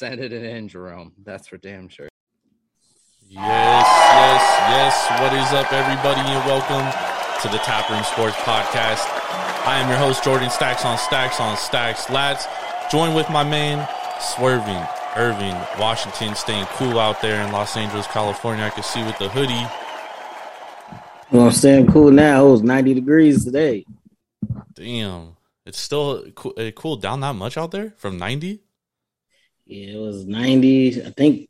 sending it in, Jerome. That's for damn sure. Yes, yes, yes. What is up, everybody, and welcome to the Taproom Sports Podcast. I am your host, Jordan Stacks on Stacks on Stacks. Lads, join with my man, Swerving, Irving, Washington, staying cool out there in Los Angeles, California. I can see with the hoodie. Well, I'm staying cool now. It was 90 degrees today. Damn, it's still co- it cooled down that much out there from 90? Yeah, it was 90. I think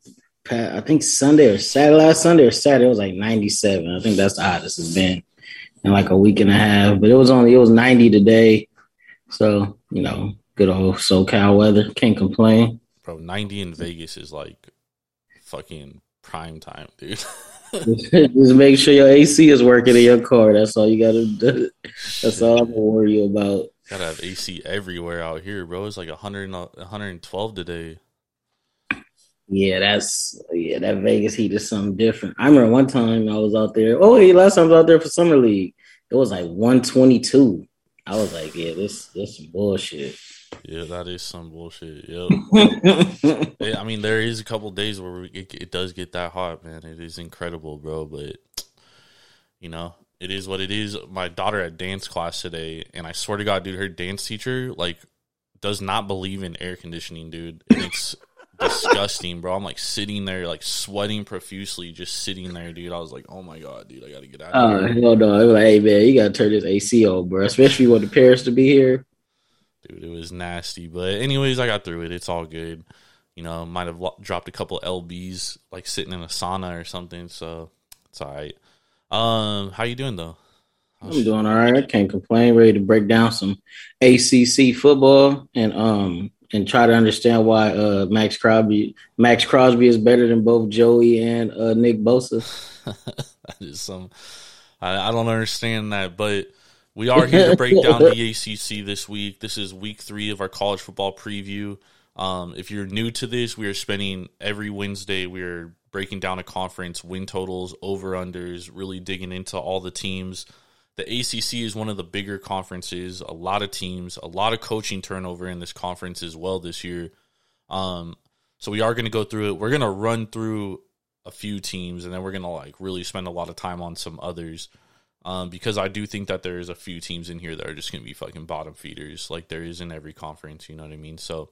I think Sunday or Saturday, last Sunday or Saturday, it was like 97. I think that's the hottest it's been in like a week and a half. But it was only it was 90 today. So, you know, good old SoCal weather. Can't complain. Bro, 90 in Vegas is like fucking prime time, dude. Just make sure your AC is working in your car. That's all you gotta do. That's all I'm gonna worry about. Gotta have AC everywhere out here, bro. It's like 100, and- 112 today. Yeah, that's yeah, that Vegas heat is something different. I remember one time I was out there. Oh, hey, last time I was out there for summer league. It was like 122. I was like, yeah, this this some bullshit. Yeah, that is some bullshit. Yep. Yeah, I mean, there is a couple days where it, it does get that hot, man. It is incredible, bro. But you know, it is what it is. My daughter had dance class today, and I swear to God, dude, her dance teacher like does not believe in air conditioning, dude. And it's disgusting, bro. I'm like sitting there, like sweating profusely, just sitting there, dude. I was like, oh my god, dude, I gotta get out of Oh here, hell no! I was like, hey man, you gotta turn this AC on, bro. Especially when the parents to be here. dude. It was nasty, but anyways, I got through it. It's all good. You know, might have dropped a couple lbs, like sitting in a sauna or something. So it's all right. Um, how you doing though? I'm doing all right. I can't complain. Ready to break down some ACC football and um and try to understand why uh Maxx Crosby Maxx Crosby is better than both Joey and uh Nick Bosa. that is some. I, I don't understand that, but we are here to break down the ACC this week. This is week three of our college football preview. Um, if you're new to this, we are spending every Wednesday. We are breaking down a conference, win totals, over unders, really digging into all the teams. The ACC is one of the bigger conferences. A lot of teams, a lot of coaching turnover in this conference as well this year. Um, so we are going to go through it. We're going to run through a few teams, and then we're going to like really spend a lot of time on some others. Um, because I do think that there's a few teams in here that are just going to be fucking bottom feeders, like there is in every conference. You know what I mean? So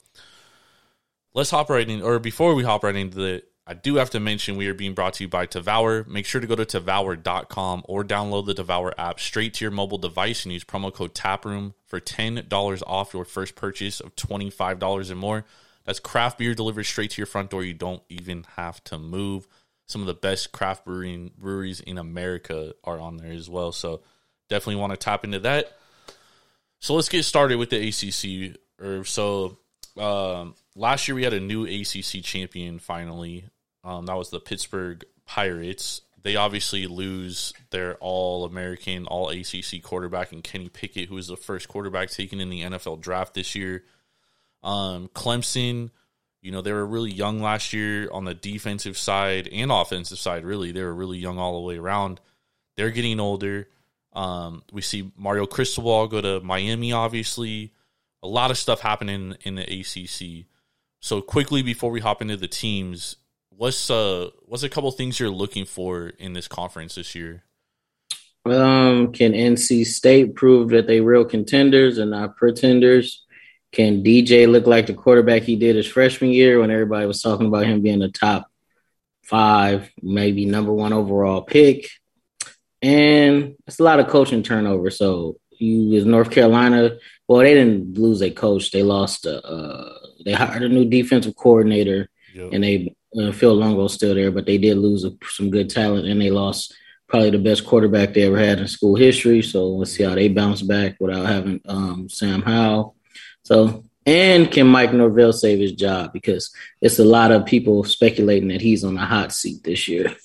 let's hop right in. Or before we hop right into it, I do have to mention we are being brought to you by Devour. Make sure to go to Devour.com or download the Devour app straight to your mobile device and use promo code TAPROOM for $10 off your first purchase of $25 and more. That's craft beer delivered straight to your front door. You don't even have to move. Some of the best craft brewing breweries in America are on there as well. So definitely want to tap into that. So let's get started with the ACC. Or so um, last year we had a new ACC champion finally. Um, that was the Pittsburgh Pirates. They obviously lose their All American, All ACC quarterback in Kenny Pickett, who was the first quarterback taken in the NFL draft this year. Um, Clemson, you know, they were really young last year on the defensive side and offensive side, really. They were really young all the way around. They're getting older. Um, we see Mario Cristobal go to Miami, obviously. A lot of stuff happening in the ACC. So quickly before we hop into the teams, what's uh what's a couple things you're looking for in this conference this year? Um, can NC State prove that they real contenders and not pretenders? Can DJ look like the quarterback he did his freshman year when everybody was talking about him being a top five, maybe number one overall pick. And it's a lot of coaching turnover. So you is North Carolina. Well, they didn't lose a coach. They lost. A, uh, they hired a new defensive coordinator, Yep. and they uh, Phil Longo's still there, but they did lose a, some good talent, and they lost probably the best quarterback they ever had in school history. So let's see how they bounce back without having um, Sam Howell. So and can Mike Norvell save his job because it's a lot of people speculating that he's on the hot seat this year.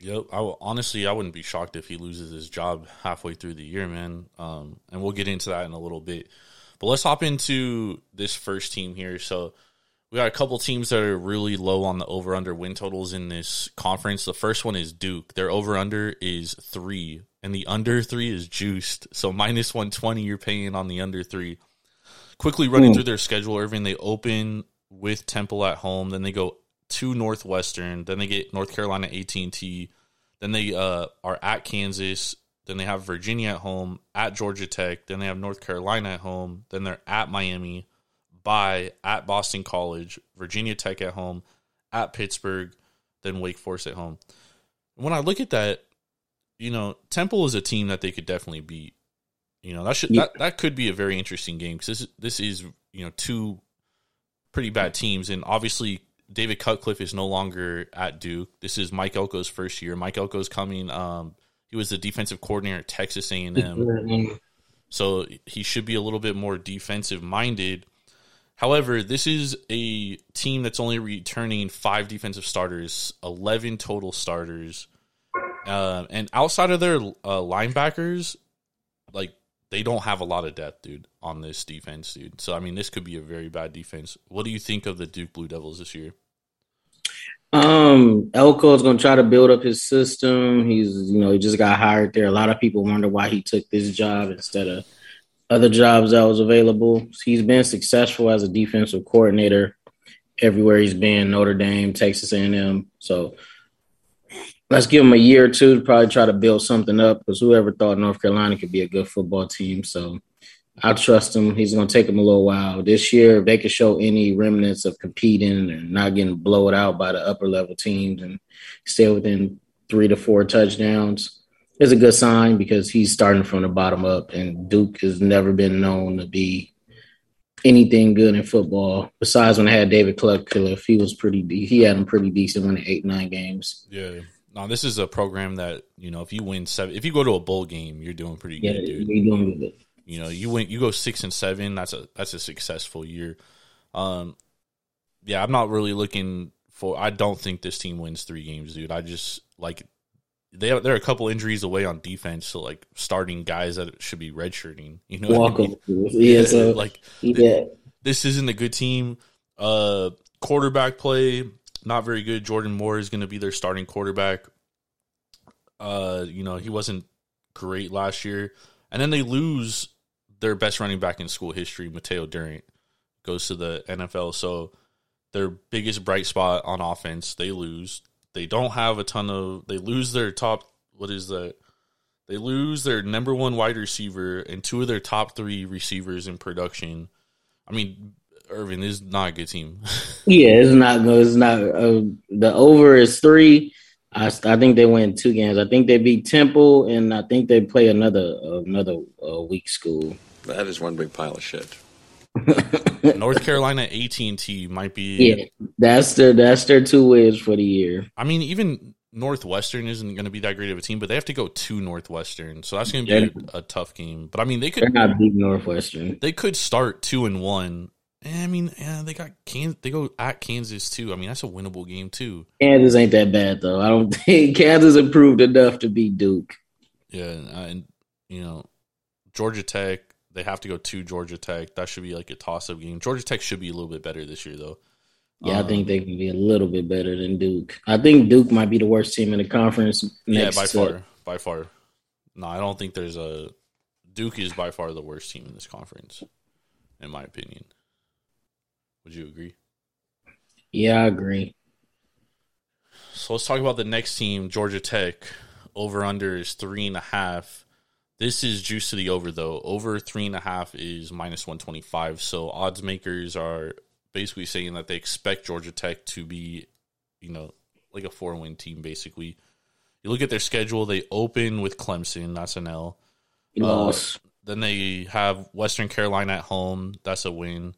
Yep. I will, honestly, I wouldn't be shocked if he loses his job halfway through the year, man. Um, and we'll get into that in a little bit. But let's hop into this first team here. So we got a couple teams that are really low on the over under win totals in this conference. The first one is Duke. Their over under is three, and the under three is juiced. So minus 120, you're paying on the under three. Quickly running through their schedule, Irving, they open with Temple at home, then they go to Northwestern, then they get North Carolina AT&T, then they uh, are at Kansas, then they have Virginia at home, at Georgia Tech, then they have North Carolina at home, then they're at Miami, by at Boston College, Virginia Tech at home, at Pittsburgh, then Wake Forest at home. When I look at that, you know, Temple is a team that they could definitely beat. You know, that should Yeah. that, that could be a very interesting game because this is, this is you know two pretty bad teams, and obviously David Cutcliffe is no longer at Duke. This is Mike Elko's first year. Mike Elko's coming. Um, he was the defensive coordinator at Texas A and M. So he should be a little bit more defensive minded. However, this is a team that's only returning five defensive starters, 11 total starters. Uh, and outside of their uh, linebackers, like they don't have a lot of depth, dude, on this defense, dude. So, I mean, this could be a very bad defense. What do you think of the Duke Blue Devils this year? Um, Elko is going to try to build up his system. He's, you know, he just got hired there. A lot of people wonder why he took this job instead of other jobs that was available. He's been successful as a defensive coordinator everywhere he's been, Notre Dame, Texas A&M. So let's give him a year or two to probably try to build something up because whoever thought North Carolina could be a good football team. So I trust him. He's going to take him a little while. This year, if they can show any remnants of competing and not getting blown out by the upper level teams and stay within three to four touchdowns, it's a good sign because he's starting from the bottom up. And Duke has never been known to be anything good in football. Besides when they had David Cutcliffe, he was pretty. De- he had him pretty decent winning eight nine games. Yeah. Now, this is a program that, you know, if you win seven, if you go to a bowl game, you're doing pretty Yeah, good, dude. he doing good. You know, you went you go six and seven. That's a that's a successful year. Um, yeah, I'm not really looking for. I don't think this team wins three games, dude. I just like they they're a couple injuries away on defense, so like starting guys that should be redshirting. You know, I mean? Yeah, so like yeah. this isn't a good team. Uh, quarterback play not very good. Jordan Moore is going to be their starting quarterback. Uh, you know he wasn't great last year, and then they lose their best running back in school history, Mataeo Durant, goes to the NFL. So their biggest bright spot on offense, they lose. They don't have a ton of. They lose their top. What is that? They lose their number one wide receiver and two of their top three receivers in production. I mean, Irving is not a good team. Yeah, it's not good. It's not. Uh, the over is three. I, I think they win two games. I think they beat Temple, and I think they play another another uh, weak school. That is one big pile of shit. North Carolina AT and T might be. Yeah, that's their that's their two wins for the year. I mean, even Northwestern isn't going to be that great of a team, but they have to go to Northwestern, so that's going to be a, a tough game. But I mean, they They're could not beating Northwestern. they could start two and one. I mean, yeah, they got Kansas. They go at Kansas too. I mean, that's a winnable game too. Kansas ain't that bad though. I don't think Kansas improved enough to beat Duke. Yeah, and you know, Georgia Tech. They have to go to Georgia Tech. That should be like a toss up game. Georgia Tech should be a little bit better this year, though. Yeah, Um, I think they can be a little bit better than Duke. I think Duke might be the worst team in the conference. Yeah, by to- far, by far. No, I don't think there's a Duke is by far the worst team in this conference, in my opinion. Would you agree? Yeah, I agree. So let's talk about the next team, Georgia Tech. Over under is three and a half. This is juice to the over though. Over three and a half is minus one twenty five. So odds makers are basically saying that they expect Georgia Tech to be, you know, like a four win team basically. You look at their schedule; they open with Clemson, that's an L. Uh. Then they have Western Carolina at home, that's a win.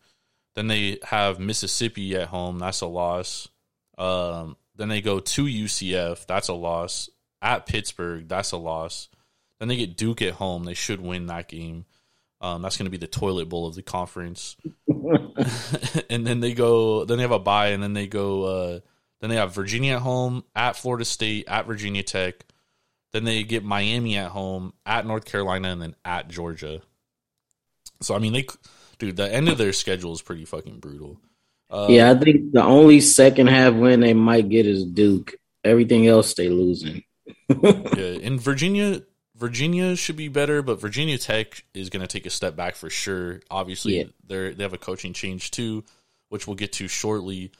Then they have Mississippi at home, that's a loss. Um, then they go to UCF, that's a loss. At Pittsburgh, that's a loss. Then they get Duke at home, they should win that game. Um, that's going to be the toilet bowl of the conference. and then they go, then they have a bye, and then they go, uh, then they have Virginia at home, at Florida State, at Virginia Tech. Then they get Miami at home, at North Carolina, and then at Georgia. So I mean, they, dude, the end of their schedule is pretty fucking brutal. Uh, yeah, I think the only second half win they might get is Duke. Everything else they losing. yeah. In Virginia, Virginia should be better, but Virginia Tech is going to take a step back for sure. Obviously, Yeah. they're they have a coaching change too, which we'll get to shortly.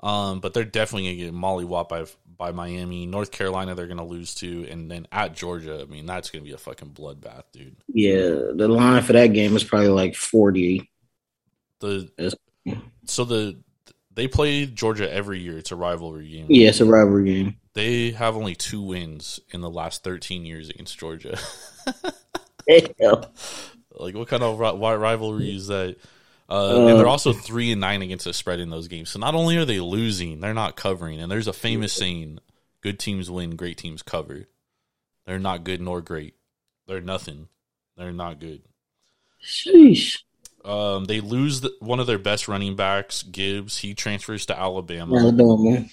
Um, but they're definitely going to get mollywopped by by Miami, North Carolina. They're going to lose to, and then at Georgia. I mean, that's going to be a fucking bloodbath, dude. Yeah, the line for that game is probably like forty. The so the they play Georgia every year. It's a rivalry game. Yeah, it's a rivalry game. They have only two wins in the last 13 years against Georgia. Like, what kind of ri- rivalry is that? Uh, and they're also three and nine against the spread in those games. So not only are they losing, they're not covering. And there's a famous saying: "Good teams win, great teams cover." They're not good nor great. They're nothing. They're not good. Sheesh. Um, they lose the, one of their best running backs, Gibbs. He transfers to Alabama. Alabama.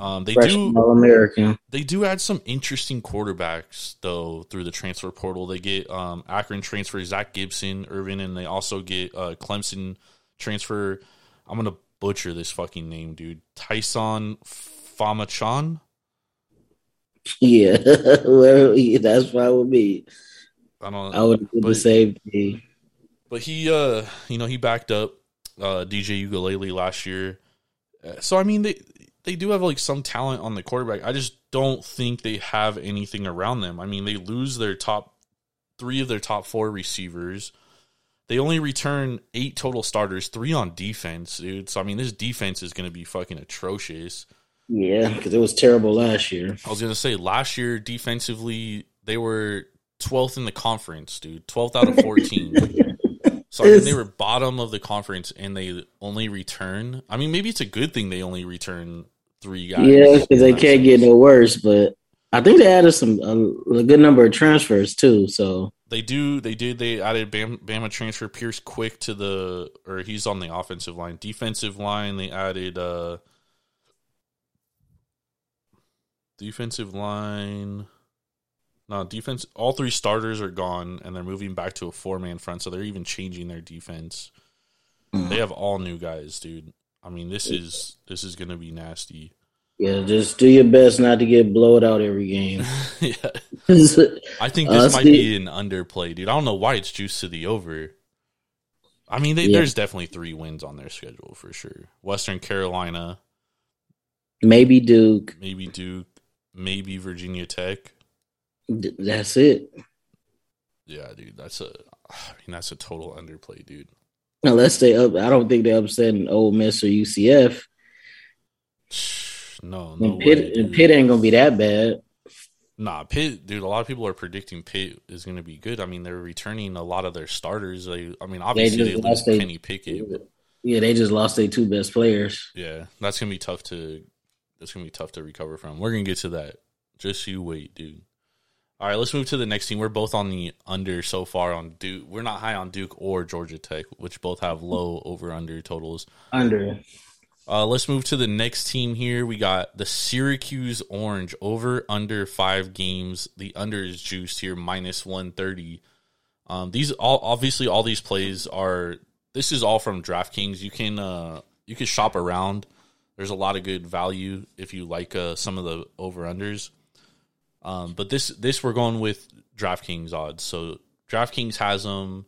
Um, they Freshman do American. they do add some interesting quarterbacks though through the transfer portal. They get um, Akron transfer Zach Gibson, Irvin, and they also get uh, Clemson transfer. I'm gonna butcher this fucking name, dude. Taisun Phommachanh. Yeah, well, yeah, that's fine with me. I don't. I would do the same thing. But he, uh, you know, he backed up uh, DJ Uiagalelei last year. Uh, So I mean, they they do have like some talent on the quarterback. I just don't think they have anything around them. I mean, they lose their top three of their top four receivers. They only return eight total starters, three on defense, dude. So I mean, this defense is going to be fucking atrocious. Yeah, because it was terrible last year. I was gonna say last year defensively they were 12th in the conference, dude. 12th out of 14. so I mean, they were bottom of the conference and they only return. I mean, maybe it's a good thing they only return three guys. Yeah, because they can't get no worse. But I think they added some a, a good number of transfers too. So They do. They did. They added Bam, Bama transfer Pierce Quick to the, or he's on the offensive line. Defensive line, they added uh defensive line. No defense. All three starters are gone, and they're moving back to a four man front. So they're even changing their defense. They have all new guys, dude. I mean, this is this is gonna be nasty. yeah, just do your best not to get blowed out every game. yeah, I think this might be an underplay, dude. I don't know why it's juiced to the over. I mean, they, Yeah. there's definitely three wins on their schedule for sure. Western Carolina, Maybe Duke. maybe Duke, maybe Virginia Tech. D- That's it. Yeah, dude, that's a. I mean, that's a total underplay, dude. Unless they up, I don't think they're upsetting Ole Miss or UCF. No, no and Pitt, way. and. Pitt ain't gonna be that bad. Nah, Pitt, dude. A lot of people are predicting Pitt is to be good. I mean, they're returning a lot of their starters. They, I mean, obviously just they, lose they- Kenny Pickett. but Yeah, they just lost their two best players. Yeah, that's gonna be tough to. That's gonna be tough to recover from. We're gonna get to that. Just you wait, dude. All right, let's move to the next team. We're both on the under so far on Duke. We're not high on Duke or Georgia Tech, which both have low over under totals. Under. Uh, let's move to the next team here. We got the Syracuse Orange over under five games. The under is juiced here minus one thirty. Um, these all obviously all these plays are. This is all from DraftKings. You can uh, you can shop around. There's a lot of good value if you like uh, some of the over unders. Um, but this this we're going with DraftKings odds. So DraftKings has them.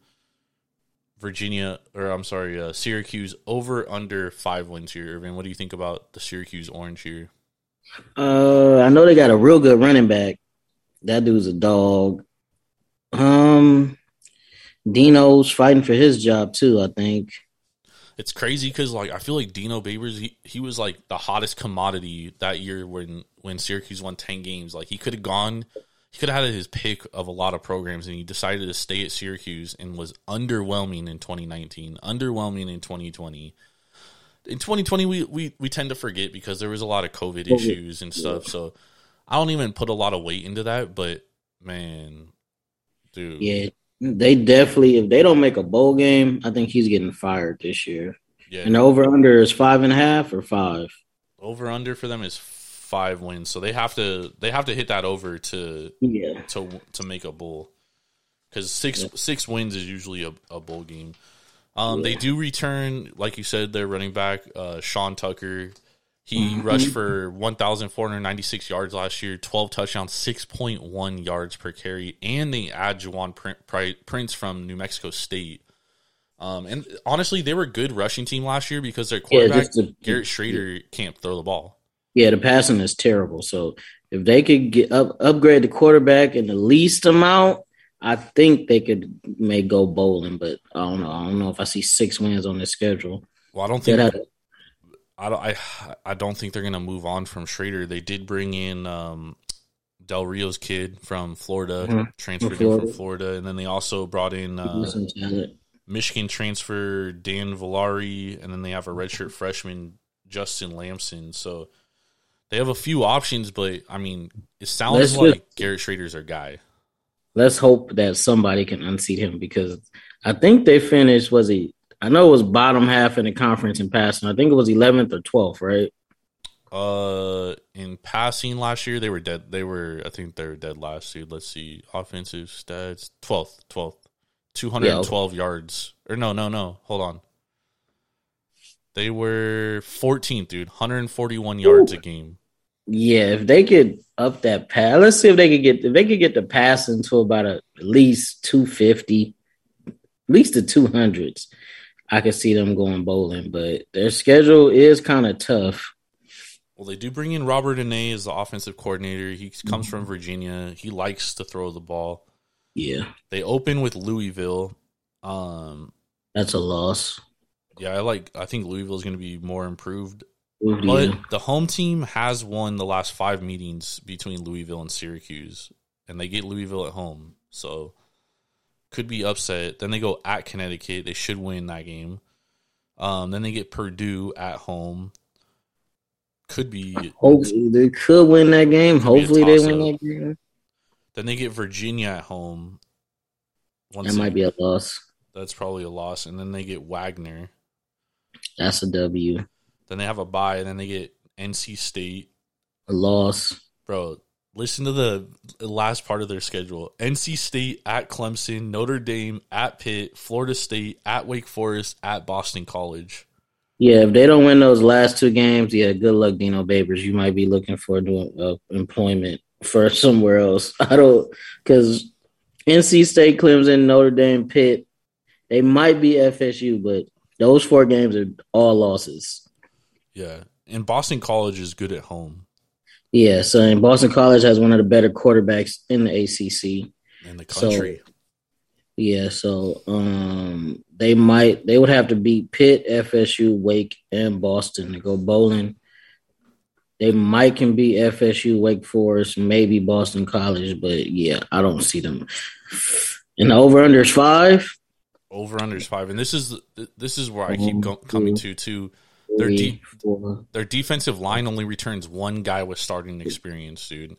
Virginia, or I'm sorry, uh, Syracuse over under five wins here. Irvin, what do you think about the Syracuse Orange here? Uh, I know they got a real good running back. That dude's a dog. Um, Dino's fighting for his job too. I think. It's crazy because like I feel like Dino Babers he, he was like the hottest commodity that year when when Syracuse won ten games. Like he could have gone, he could have had his pick of a lot of programs, and he decided to stay at Syracuse and was underwhelming in 2019, underwhelming in 2020. In 2020, we we we tend to forget because there was a lot of COVID issues and stuff. So I don't even put a lot of weight into that. But man, dude, Yeah, they definitely. If they don't make a bowl game, I think he's getting fired this year. yeah. And over under is five and a half or five. over under for them is five wins, so they have to they have to hit that over to Yeah, to to make a bowl because six six wins is usually a, a bowl game. Um, They do return, like you said, their running back uh, Sean Tucker. He Mm-hmm. rushed for one thousand four hundred ninety six yards last year, twelve touchdowns, six point one yards per carry, and they add Jawan Prince from New Mexico State. Um, and honestly, they were a good rushing team last year because their Yeah, quarterback just the- Garrett Shrader can't throw the ball. yeah. The passing is terrible. So if they could get up upgrade the quarterback in the least amount, I think they could may go bowling. But I don't know. I don't know if I see six wins on their schedule. Well, I don't think have- I don't I I don't think they're gonna move on from Shrader. They did bring in um, Del Rio's kid from Florida, Mhm. transferred Florida. from Florida, and then they also brought in uh. Michigan transfer Dan Villari, and then they have a redshirt freshman Justin Lamson. So they have a few options, but I mean, it sounds Let's like just- Garrett Shrader's their guy. Let's hope that somebody can unseat him because I think they finished. Was he? I know it was bottom half in the conference in passing. I think it was 11th or 12th, right? Uh, in passing last year, they were dead. They were, I think, they were dead last year. Let's see, offensive stats: twelfth, twelfth, two hundred and twelve yards. Or no, no, no. Hold on. They were fourteenth, dude. Hundred and forty-one yards a game. Yeah, if they could up that pass, let's see if they could get if they could get the passing to about a, at least 250, at least the 200s. I could see them going bowling, but their schedule is kind of tough. Well, they do bring in Robert Anae as the offensive coordinator. He comes from Virginia. He likes to throw the ball. Yeah, They open with Louisville. Um, that's a loss. yeah, I like. I think Louisville is going to be more improved Yeah. But the home team has won the last five meetings between Louisville and Syracuse, and they get Louisville at home, so could be upset. Then they go at Connecticut; they should win that game. Um, then they get Purdue at home. Could be. Hopefully they could win that game. Hopefully they win that game. Then they get Virginia at home. Once That they- might be a loss. that's probably a loss, and then they get Wagner. That's a W. Then they have a bye, and then they get NC State. A loss. Bro, listen to the last part of their schedule. NC State at Clemson, Notre Dame at Pitt, Florida State at Wake Forest, at Boston College. Yeah, if they don't win those last two games, yeah, good luck, Dino Babers. You might be looking for doing uh, employment for somewhere else. I don't because NC State, Clemson, Notre Dame, Pitt, they might be FSU, but those four games are all losses. Yeah. And Boston College is good at home Yeah, so and Boston College has one of the better quarterbacks in the ACC. in the So- country. Yeah, so um they might they would have to beat Pitt, FSU, Wake, and Boston to go bowling. They might can beat FSU, Wake Forest, maybe Boston College, but yeah, I don't see them. And the over under is five. Over unders five. And this is this is where I keep go- coming to too. Their four. their defensive line only returns one guy with starting experience, dude.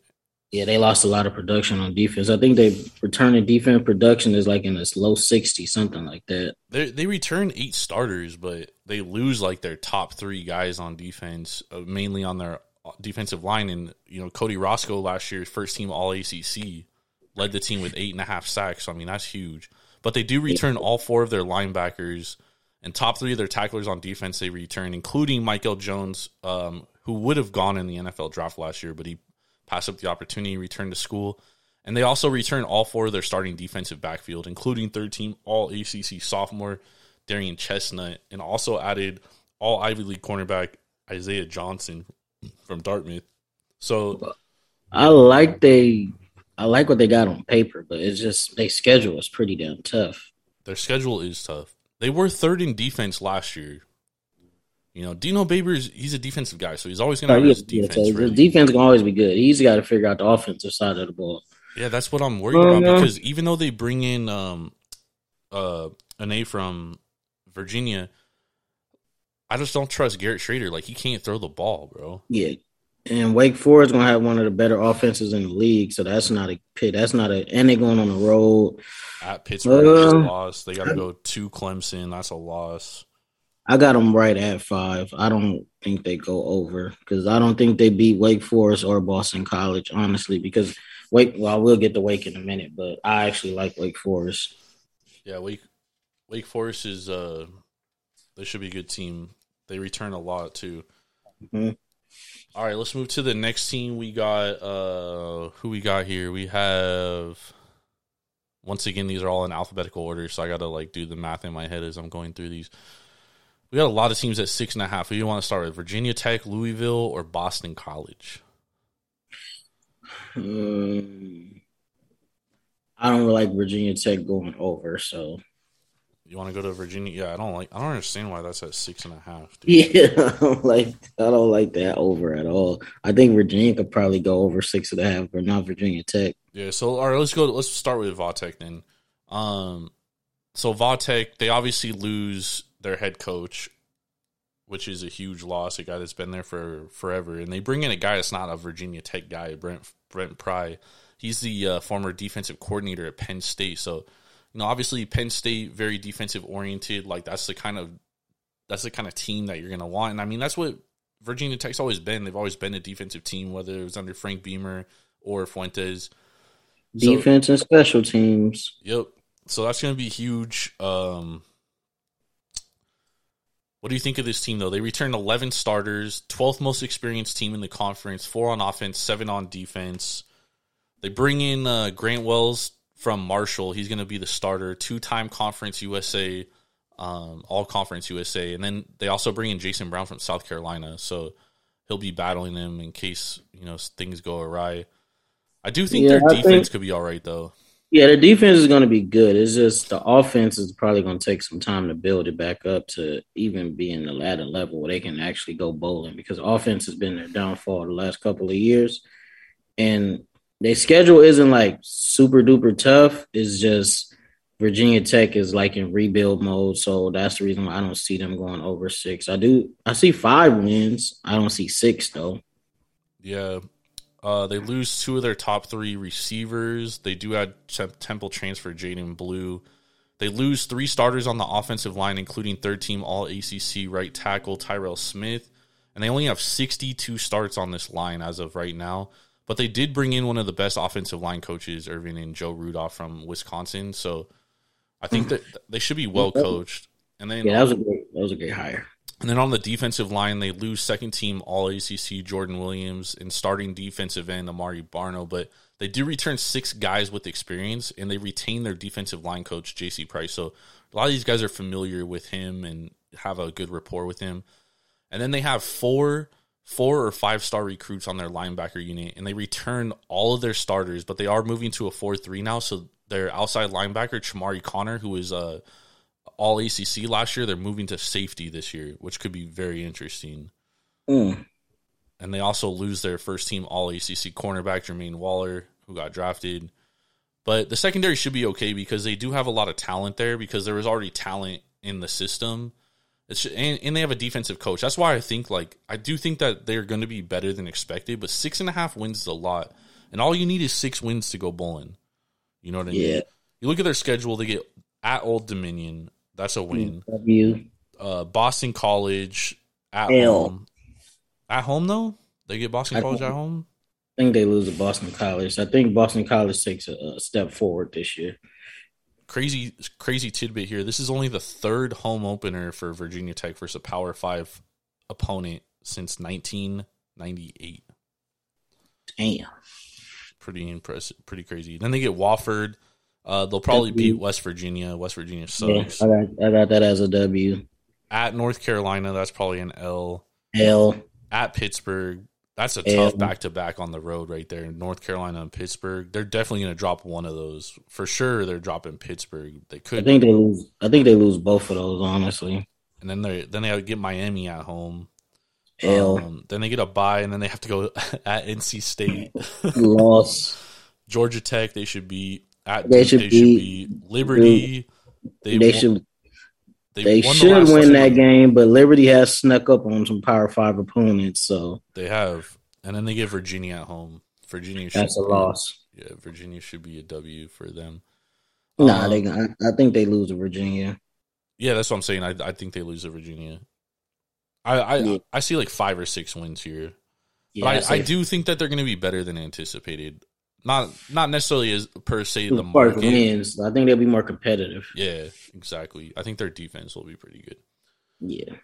Yeah, they lost a lot of production on defense. I think they returning defense production is like in this low sixty, something like that. They they return eight starters, but they lose like their top three guys on defense, uh, mainly on their defensive line. And you know, Cody Roscoe last year, first team All ACC, led the team with eight and a half sacks. So I mean, that's huge. But they do return all four of their linebackers and top three of their tacklers on defense. They return, including Michael Jones, um, who would have gone in the NFL draft last year, but he passed up the opportunity, returned to school. And they also return all four of their starting defensive backfield, including third team All ACC sophomore Darian Chestnut, and also added All Ivy League cornerback Isaiah Johnson from Dartmouth. So I like they I like what they got on paper, but it's just their schedule is pretty damn tough. their schedule is tough. They were third in defense last year, You know, Dino Babers, he's a defensive guy, so he's always going Oh, to have yeah, his defense. the ready. defense can always be good. He's got to figure out the offensive side of the ball. Yeah, that's what I'm worried Oh, about no. because even though they bring in um uh an A from Virginia, I just don't trust Garrett Shrader. Like he can't throw the ball, bro. Yeah. And Wake Forest gonna have one of the better offenses in the league, so that's not a pit. That's not a. And they're going on the road. At Pittsburgh, Uh, loss. They got to go to Clemson. That's a loss. I got them right at five. I don't think they go over because I don't think they beat Wake Forest or Boston College, honestly. Because Wake, well, I will get to Wake in a minute, but I actually like Wake Forest. Yeah, Wake Wake Forest is uh they should be a good team. They return a lot too. Mhm. All right, let's move to the next team. We got uh who we got here. We have once again these are all in alphabetical order, so I gotta like do the math in my head as I'm going through these. We got a lot of teams at six and a half. Who do you want to start with? Virginia Tech, Louisville, or Boston College? Um, I don't like Virginia Tech going over, so You want to go to Virginia? Yeah, I don't like. I don't understand why that's at six and a half. dude. yeah, I don't like I don't like that over at all. I think Virginia could probably go over six and a half, but not Virginia Tech. Yeah, so all right, let's go. Let's start with Vautech then. Um, so Vautech, they obviously lose their head coach, which is a huge loss. A guy that's been there for forever, and they bring in a guy that's not a Virginia Tech guy, Brent Brent Pry. He's the uh, former defensive coordinator at Penn State. So, you know, obviously Penn State very defensive oriented. Like that's the kind of that's the kind of team that you're gonna want. And I mean, that's what Virginia Tech's always been. They've always been a defensive team, whether it was under Frank Beamer or Fuentes. So- Defense and special teams. Yep. So that's going to be huge. Um, what do you think of this team, though? They returned 11 starters, 12th most experienced team in the conference, four on offense, seven on defense. They bring in uh, Grant Wells from Marshall. He's going to be the starter, two time Conference USA, um, All Conference USA. And then they also bring in Jason Brown from South Carolina. So he'll be battling them in case, you know, things go awry. I do think Yeah, their I defense think- could be all right, though. Yeah, the defense is going to be good. It's just the offense is probably going to take some time to build it back up to even be in the ladder level where they can actually go bowling because offense has been their downfall the last couple of years. And their schedule isn't like super duper tough. It's just Virginia Tech is like in rebuild mode. So that's the reason why I don't see them going over six. I do, I see five wins. I don't see six though. Yeah. Uh, they lose two of their top three receivers. They do add Tem- Temple transfer Jadan Blue. They lose three starters on the offensive line, including third team All ACC right tackle Tyrell Smith. And they only have 62 starts on this line as of right now. But they did bring in one of the best offensive line coaches, Irving and Joe Rudolph from Wisconsin. So I think that they should be well coached. And then Yeah, that was a great, that was a great hire. and then on the defensive line, they lose second team All ACC Jordan Williams and starting defensive end Amare Barno, but they do return six guys with experience and they retain their defensive line coach JC Price. So a lot of these guys are familiar with him and have a good rapport with him. And then they have four four or five star recruits on their linebacker unit and they return all of their starters, but they are moving to a 4-3 now, so their outside linebacker Chamarri Conner who is uh all ACC last year. They're moving to safety this year, which could be very interesting. Mm. And they also lose their first team All ACC cornerback Jermaine Waller, who got drafted. But the secondary should be okay because they do have a lot of talent there because there was already talent in the system. It's and, and they have a defensive coach. That's why I think like I do think that they're going to be better than expected. But six and a half wins is a lot, and all you need is six wins to go bowling. You know what I mean? Yeah. You look at their schedule; they get at Old Dominion. That's a win. W. uh, Boston College at L. home. At home though, they get Boston College at home. home. I think they lose to Boston College. I think Boston College takes a, a step forward this year. Crazy, crazy tidbit here. This is only the third home opener for Virginia Tech versus a Power Five opponent since 1998. Damn. Pretty impressive. Pretty crazy. Then they get Wofford. Uh, they'll probably W. beat West Virginia. West Virginia Yeah. I got I got that as a W. At North Carolina, that's probably an L. L. at Pittsburgh. That's a tough back to back on the road right there. North Carolina and Pittsburgh. They're definitely going to drop one of those for sure. They're dropping Pittsburgh. They could. I think they lose. I think they lose both of those. Honestly, and then they then they get Miami at home. L Um, then they get a bye, and then they have to go at NC State, loss. Georgia Tech. They should be at They Duke, should they beat- beat Liberty. They, They won- should they, they won the should win two. that game, but Liberty has snuck up on some Power Five opponents, so They have, and then they get Virginia at home. Virginia should that's a be- loss. Yeah, Virginia should be a W for them. Nah, Um, they I, I think they lose to Virginia. Yeah, that's what I'm saying. I I think they lose to Virginia. I I, Yeah. I see like five or six wins here. Yeah, But I, I do think that they're going to be better than anticipated. Not not necessarily as per se the market. wins, I think they'll be more competitive. Yeah, exactly. I think their defense will be pretty good. Yeah.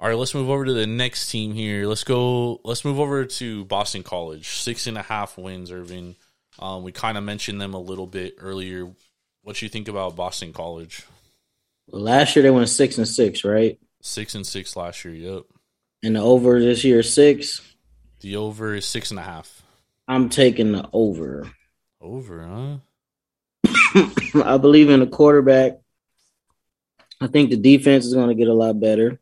All right, let's move over to the next team here. Let's go. Let's move over to Boston College. Six and a half wins, Irving. Um, we kind of mentioned them a little bit earlier. What do you think about Boston College? Last year they went six and six, right? Six and six last year. Yep. And the over this year is six. The over is six and a half. I'm taking the over. Over, huh? I believe in the quarterback. I think the defense is going to get a lot better.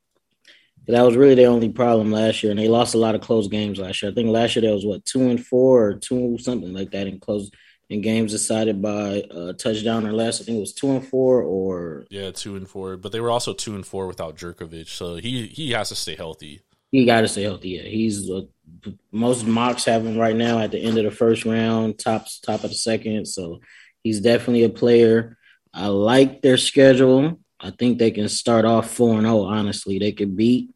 That was really their only problem last year, and they lost a lot of close games last year. I think last year there was what two and four or two something like that in close in games decided by a touchdown or less. I think it was two and four or Yeah, two and four. But they were also two and four without Jurkovec, so he he has to stay healthy. He got to stay healthy. Yeah, he's uh, most mocks have him right now at the end of the first round, tops top of the second. So he's definitely a player. I like their schedule. I think they can start off four and zero. Honestly, they could beat.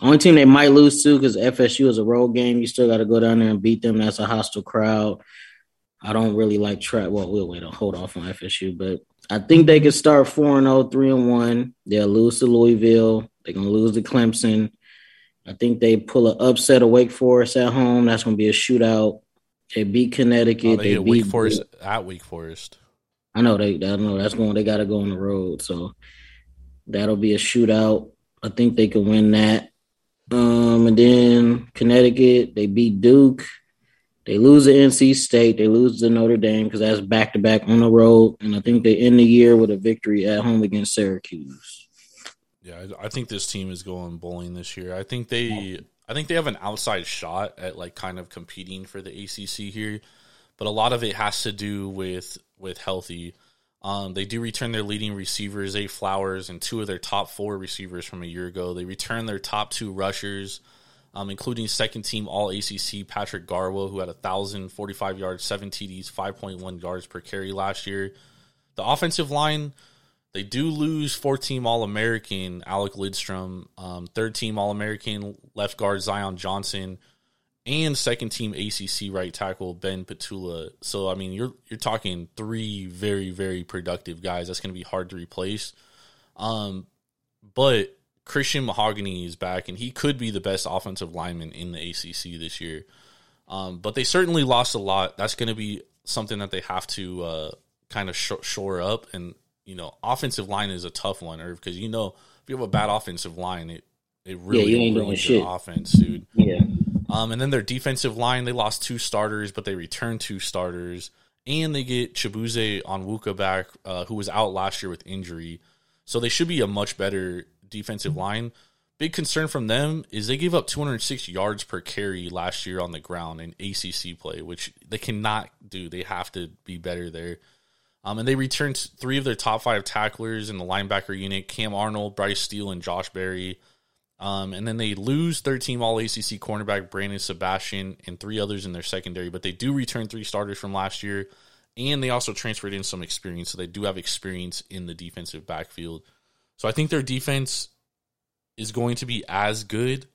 Only team they might lose to because FSU is a road game. You still got to go down there and beat them. That's a hostile crowd. I don't really like track. Well, we'll wait. Hold off on FSU, but I think they could start four and 0, 3 and one. They'll lose to Louisville. They're gonna lose to Clemson. I think they pull an upset of Wake Forest at home. That's going to be a shootout. They beat Connecticut. Oh, they they beat Wake Forest at Wake Forest. I know they. I know that's going. They got to go on the road, so that'll be a shootout. I think they can win that. Um, and then Connecticut, they beat Duke. They lose to NC State. They lose to Notre Dame because that's back to back on the road. And I think they end the year with a victory at home against Syracuse. Yeah, I, I think this team is going bowling this year. I think they, I think they have an outside shot at like kind of competing for the ACC here, but a lot of it has to do with with healthy. Um, they do return their leading receivers, Zay Flowers, and two of their top four receivers from a year ago. They return their top two rushers, um, including second team All ACC Patrick Garwo, who had a thousand forty five yards, seven TDs, five point one yards per carry last year. The offensive line. They do lose four team All American Alec Lindstrom, um, third team All American left guard Zion Johnson, and second team ACC right tackle Ben Petrula. So I mean, you're you're talking three very very productive guys. That's going to be hard to replace. Um, but Christian Mahogany is back, and he could be the best offensive lineman in the ACC this year. Um, but they certainly lost a lot. That's going to be something that they have to uh, kind of sh- shore up. And you know, offensive line is a tough one, or because you know, if you have a bad offensive line, it it really you ain't ruins your shit. offense, dude. Yeah. Um, and then their defensive line, they lost two starters, but they returned two starters, and they get Chibuze Onwuka back, uh, who was out last year with injury. So they should be a much better defensive line. Big concern from them is they gave up 206 yards per carry last year on the ground in ACC play, which they cannot do. They have to be better there. Um, and they returned three of their top five tacklers in the linebacker unit: Cam Arnold, Bryce Steele, and Josh Berry. Um, and then they lose 13 All ACC cornerback Brandon Sebastian and three others in their secondary, but they do return three starters from last year, and they also transferred in some experience, so they do have experience in the defensive backfield. So I think their defense is going to be as good.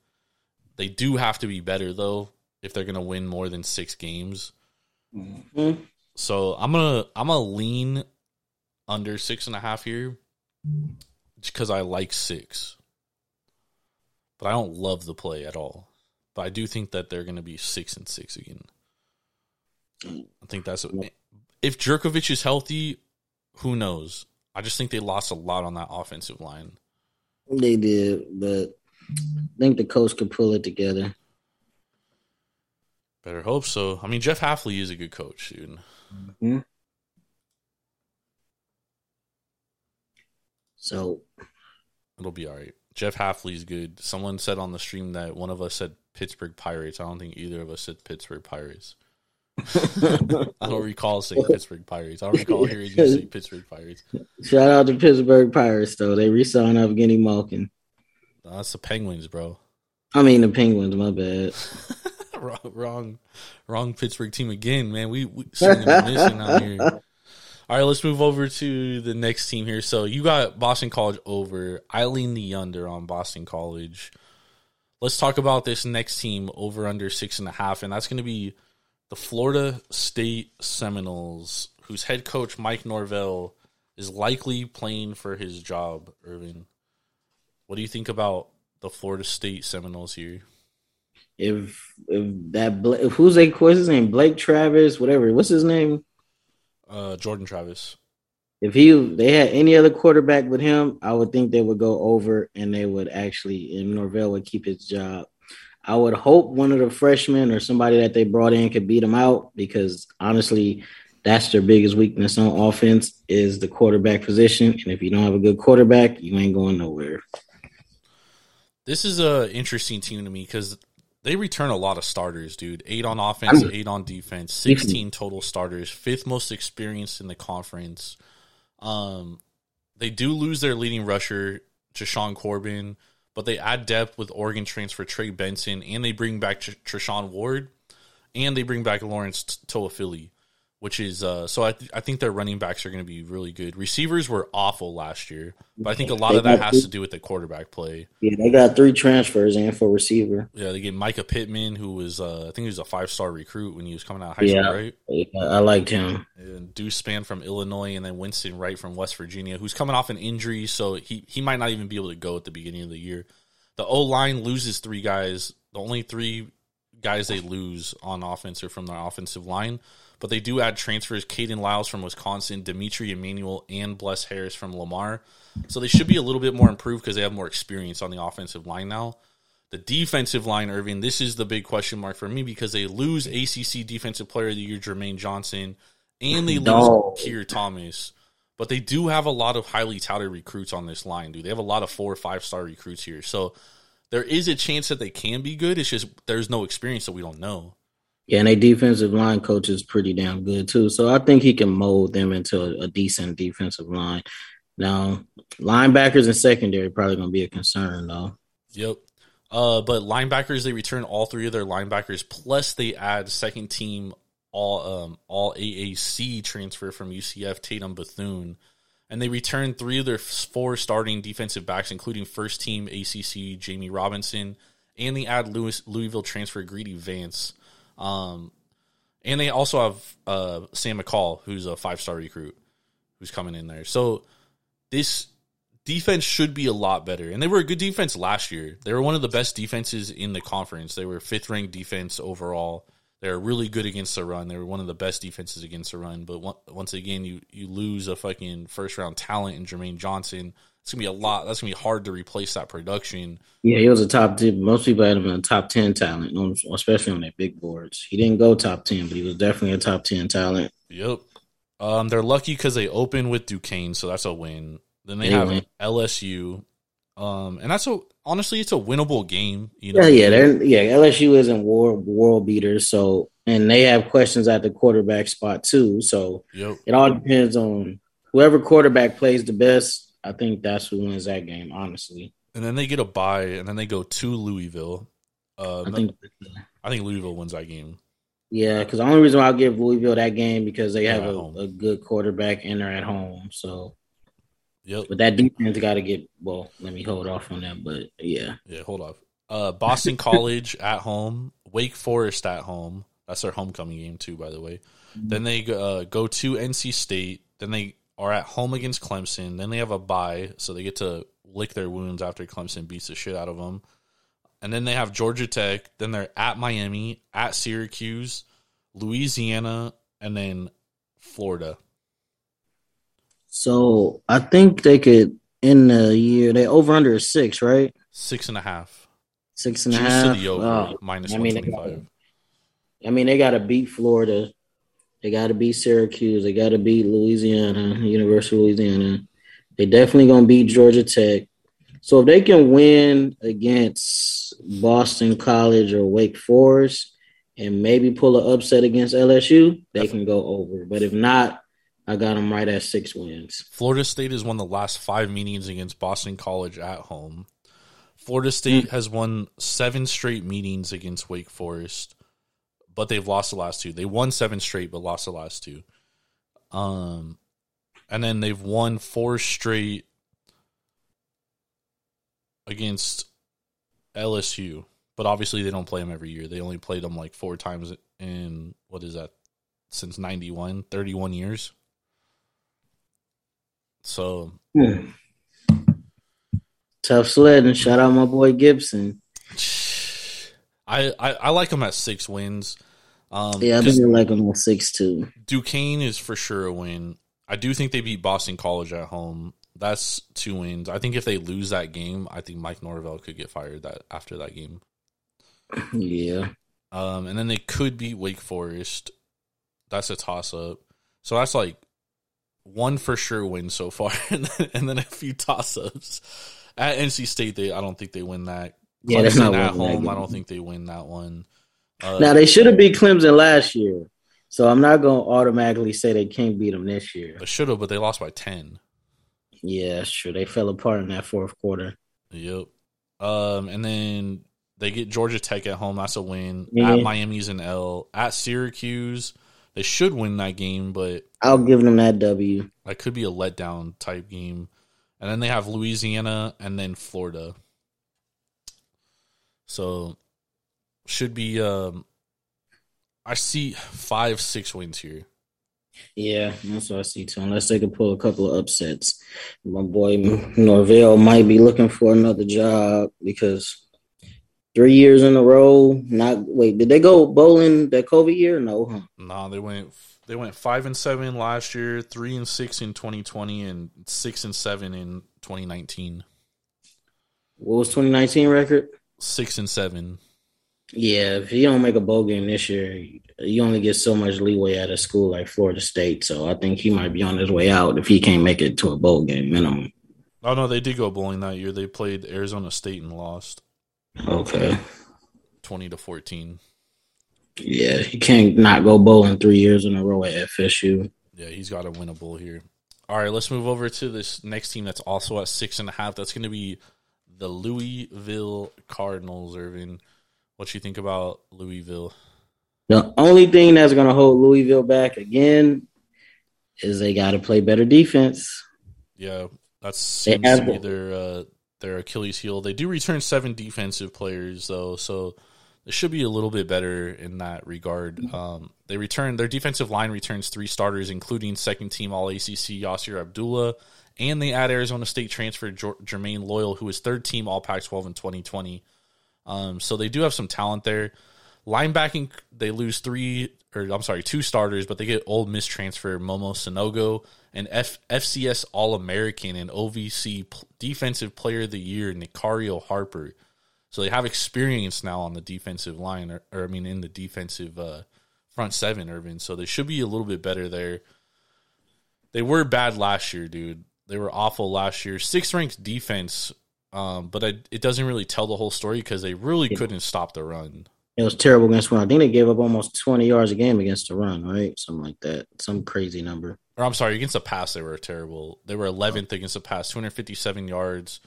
They do have to be better though if they're going to win more than six games. Mhm. So I'm gonna I'm gonna lean under six and a half here, because I like six, but I don't love the play at all. But I do think that they're gonna be six and six again. I think that's what, if Jurkovec is healthy, who knows? I just think they lost a lot on that offensive line. They did, but I think the coach could pull it together. Better hope so. I mean, Jeff Hafley is a good coach, dude. Hmm? So It'll be all right. Jeff Hafley's good. Someone said on the stream that one of us said Pittsburgh Pirates. I don't think either of us said Pittsburgh Pirates. I don't recall saying Pittsburgh Pirates. I don't recall hearing you say Pittsburgh Pirates. Shout out to Pittsburgh Pirates though. They re-signed Evgeny Malkin. That's the Penguins, bro. I mean the Penguins. My bad. wrong, wrong, wrong Pittsburgh team again, man. We, we missing out here. All right, let's move over to the next team here. So you got Boston College over. I lean the under on Boston College. Let's talk about this next team over under six and a half, and that's going to be the Florida State Seminoles, whose head coach Mike Norvell is likely playing for his job. Irving, what do you think about the Florida State Seminoles here? If if that Bla- if who's a what's his name Blake Travis whatever what's his name Uh, Jordan Travis. if he they had any other quarterback with him I would think they would go over and they would actually and Norvell would keep his job. I would hope one of the freshmen or somebody that they brought in could beat him out because honestly, that's their biggest weakness on offense is the quarterback position. And if you don't have a good quarterback, you ain't going nowhere. This is a interesting team to me because they return a lot of starters, dude. Eight on offense, I'm- eight on defense, sixteen total starters, fifth most experienced in the conference. Um, they do lose their leading rusher, Jashawn Corbin, but they add depth with Oregon transfer Trey Benson, and they bring back Tr- Ward, and they bring back Lawrence Toafili, which is uh. So I th- I think their running backs are going to be really good. Receivers were awful last year, but I think a lot of that has to do with the quarterback play. Yeah, they got three transfers and for receiver. Yeah, they get Mycah Pittman, who was uh, I think he was a five star recruit when he was coming out of high Yeah. school, right? Yeah, I liked him. And Deuce Spann from Illinois, and then Winston Wright from West Virginia, who's coming off an injury, so he he might not even be able to go at the beginning of the year. The O line loses three guys. The only three guys they lose on offense are from their offensive line, but they do add transfers: Kayden Lyles from Wisconsin, D'Mitri Emmanuel, and Bless Harris from Lamar. So they should be a little bit more improved because they have more experience on the offensive line now. The defensive line, Irving, this is the big question mark for me because they lose ACC Defensive Player of the Year Jermaine Johnson, and they lose No. Keir Thomas. But they do have a lot of highly touted recruits on this line, dude. They have a lot of four or five star recruits here. So there is a chance that they can be good. It's just there's no experience that we don't know. Yeah, and their defensive line coach is pretty damn good too. So I think he can mold them into a, a decent defensive line. Now, linebackers and secondary probably gonna be a concern though. Yep. Uh, but linebackers, they return all three of their linebackers, plus they add second team all um all AAC transfer from UCF Tatum Bethune, and they return three of their four starting defensive backs, including first team ACC Jammie Robinson, and they add Louis Louisville transfer Greedy Vance, um, and they also have uh Sam McCall, who's a five star recruit, who's coming in there. So this defense should be a lot better. And they were a good defense last year. They were one of the best defenses in the conference. They were fifth ranked defense overall. They were really good against the run. They were one of the best defenses against the run. But once again, you you lose a fucking first round talent in Jermaine Johnson. It's gonna be a lot. That's gonna be hard to replace that production. Yeah, he was a top. Most people had him in a top ten talent, especially on their big boards. He didn't go top ten, but he was definitely a top ten talent. Yep. Um, they're lucky because they open with Duquesne, so that's a win. Then they They have win. LSU, um, and that's a honestly, it's a winnable game. You know, Yeah, yeah, they're yeah. LSU isn't world world beaters, so and they have questions at the quarterback spot too. So Yep. it all depends on whoever quarterback plays the best. I think that's who wins that game. Honestly, and then they get a bye, and then they go to Louisville. Uh, I think I think Louisville wins that game. yeah, because the only reason why I'll give Louisville that game because they have a, a good quarterback and they're at home. So, Yep. but that defense got to get well. Let me hold off on that, but yeah, Yeah. Hold off. Uh, Boston College at home, Wake Forest at home. That's their homecoming game too, by the way. Then they uh, go to NC State. Then they are at home against Clemson. Then they have a bye, so they get to lick their wounds after Clemson beats the shit out of them. And then they have Georgia Tech. Then they're at Miami, at Syracuse, Louisiana, and then Florida. so I think they could in the year they over under is six, right? Six and a half. Six and a half. to the over, Oh, minus I mean, they 125. I mean, they got to beat Florida. They got to beat Syracuse. They got to beat Louisiana, University of Louisiana. They definitely gonna beat Georgia Tech. So if they can win against Boston College or Wake Forest and maybe pull an upset against LSU, they can go over. But if not, I got them right at six wins. Florida State has won the last five meetings against Boston College at home. Florida State hmm. has won seven straight meetings against Wake Forest, but they've lost the last two. They won seven straight, but lost the last two. Um, and then they've won four straight against LSU, but obviously they don't play them every year. They only played them like four times in what is that since 91, 31 years. So Hmm. Tough sledding. Shout out my boy Gibson. I, I, I like them at six wins. Um, Yeah, I think I like them at six too. Duquesne is for sure a win. I do think they beat Boston College at home. That's two wins. I think if they lose that game, I think Mike Norvell could get fired that after that game. Yeah. Um, and then they could beat Wake Forest. That's a toss up. So that's like one for sure win so far, and then, and then a few toss ups. At NC State, they I don't think they win that. Yeah, Clemson not at home, I don't think they win that one. Uh, Now they should have beat Clemson last year, so I'm not gonna automatically say they can't beat them this year. they should have, but they lost by ten. Yeah, that's true. They fell apart in that fourth quarter. Yep. Um, and then they get Georgia Tech at home. That's a win. Yeah. At Miami's an L. At Syracuse, they should win that game, but I'll give them that W. that could be a letdown type game. And then they have Louisiana and then Florida. So should be um I see five, six wins here. Yeah, that's what I see too. Unless they can pull a couple of upsets, my boy Norvell might be looking for another job because three years in a row. Not wait, did they go bowling that COVID year? No, huh? No, they went they went five and seven last year, three and six in twenty twenty, and six and seven in twenty nineteen. What was 2019 record? Six and seven. Yeah, if you don't make a bowl game this year, you only get so much leeway at a school like Florida State. So I think he might be on his way out if he can't make it to a bowl game minimum. Oh no, they did go bowling that year. They played Arizona State and lost Okay. twenty to fourteen. Yeah, he can't not go bowling three years in a row at FSU. Yeah, he's got to win a bowl here. All right, let's move over to this next team that's also at six and a half. That's going to be the Louisville Cardinals. Irvin, what you think about Louisville? The only thing that's going to hold Louisville back again is they got to play better defense. Yeah, that seems to be their uh, their Achilles heel. They do return seven defensive players though, so it should be a little bit better in that regard. Um, they return their defensive line returns three starters, including second team All ACC Yasir Abdullah, and they add Arizona State transfer Jer- Jermayne Lole, who was third team All Pac-12 in 2020. Um, so they do have some talent there. Linebacking, they lose three, or I'm sorry, two starters, but they get Ole Miss transfer Momo Sanogo and F- FCS All American and OVC P- Defensive Player of the Year Nicario Harper. So they have experience now on the defensive line, or, or I mean, in the defensive uh, front seven, Irvin. So they should be a little bit better there. They were bad last year, dude. They were awful last year. Sixth ranked defense, um, but I, it doesn't really tell the whole story because they really Yeah. couldn't stop the run. It was terrible against run. I think they gave up almost 20 yards a game against the run, right? Something like that. Some crazy number. Or I'm sorry, against the pass they were terrible. They were 11th against the pass, 257 yards.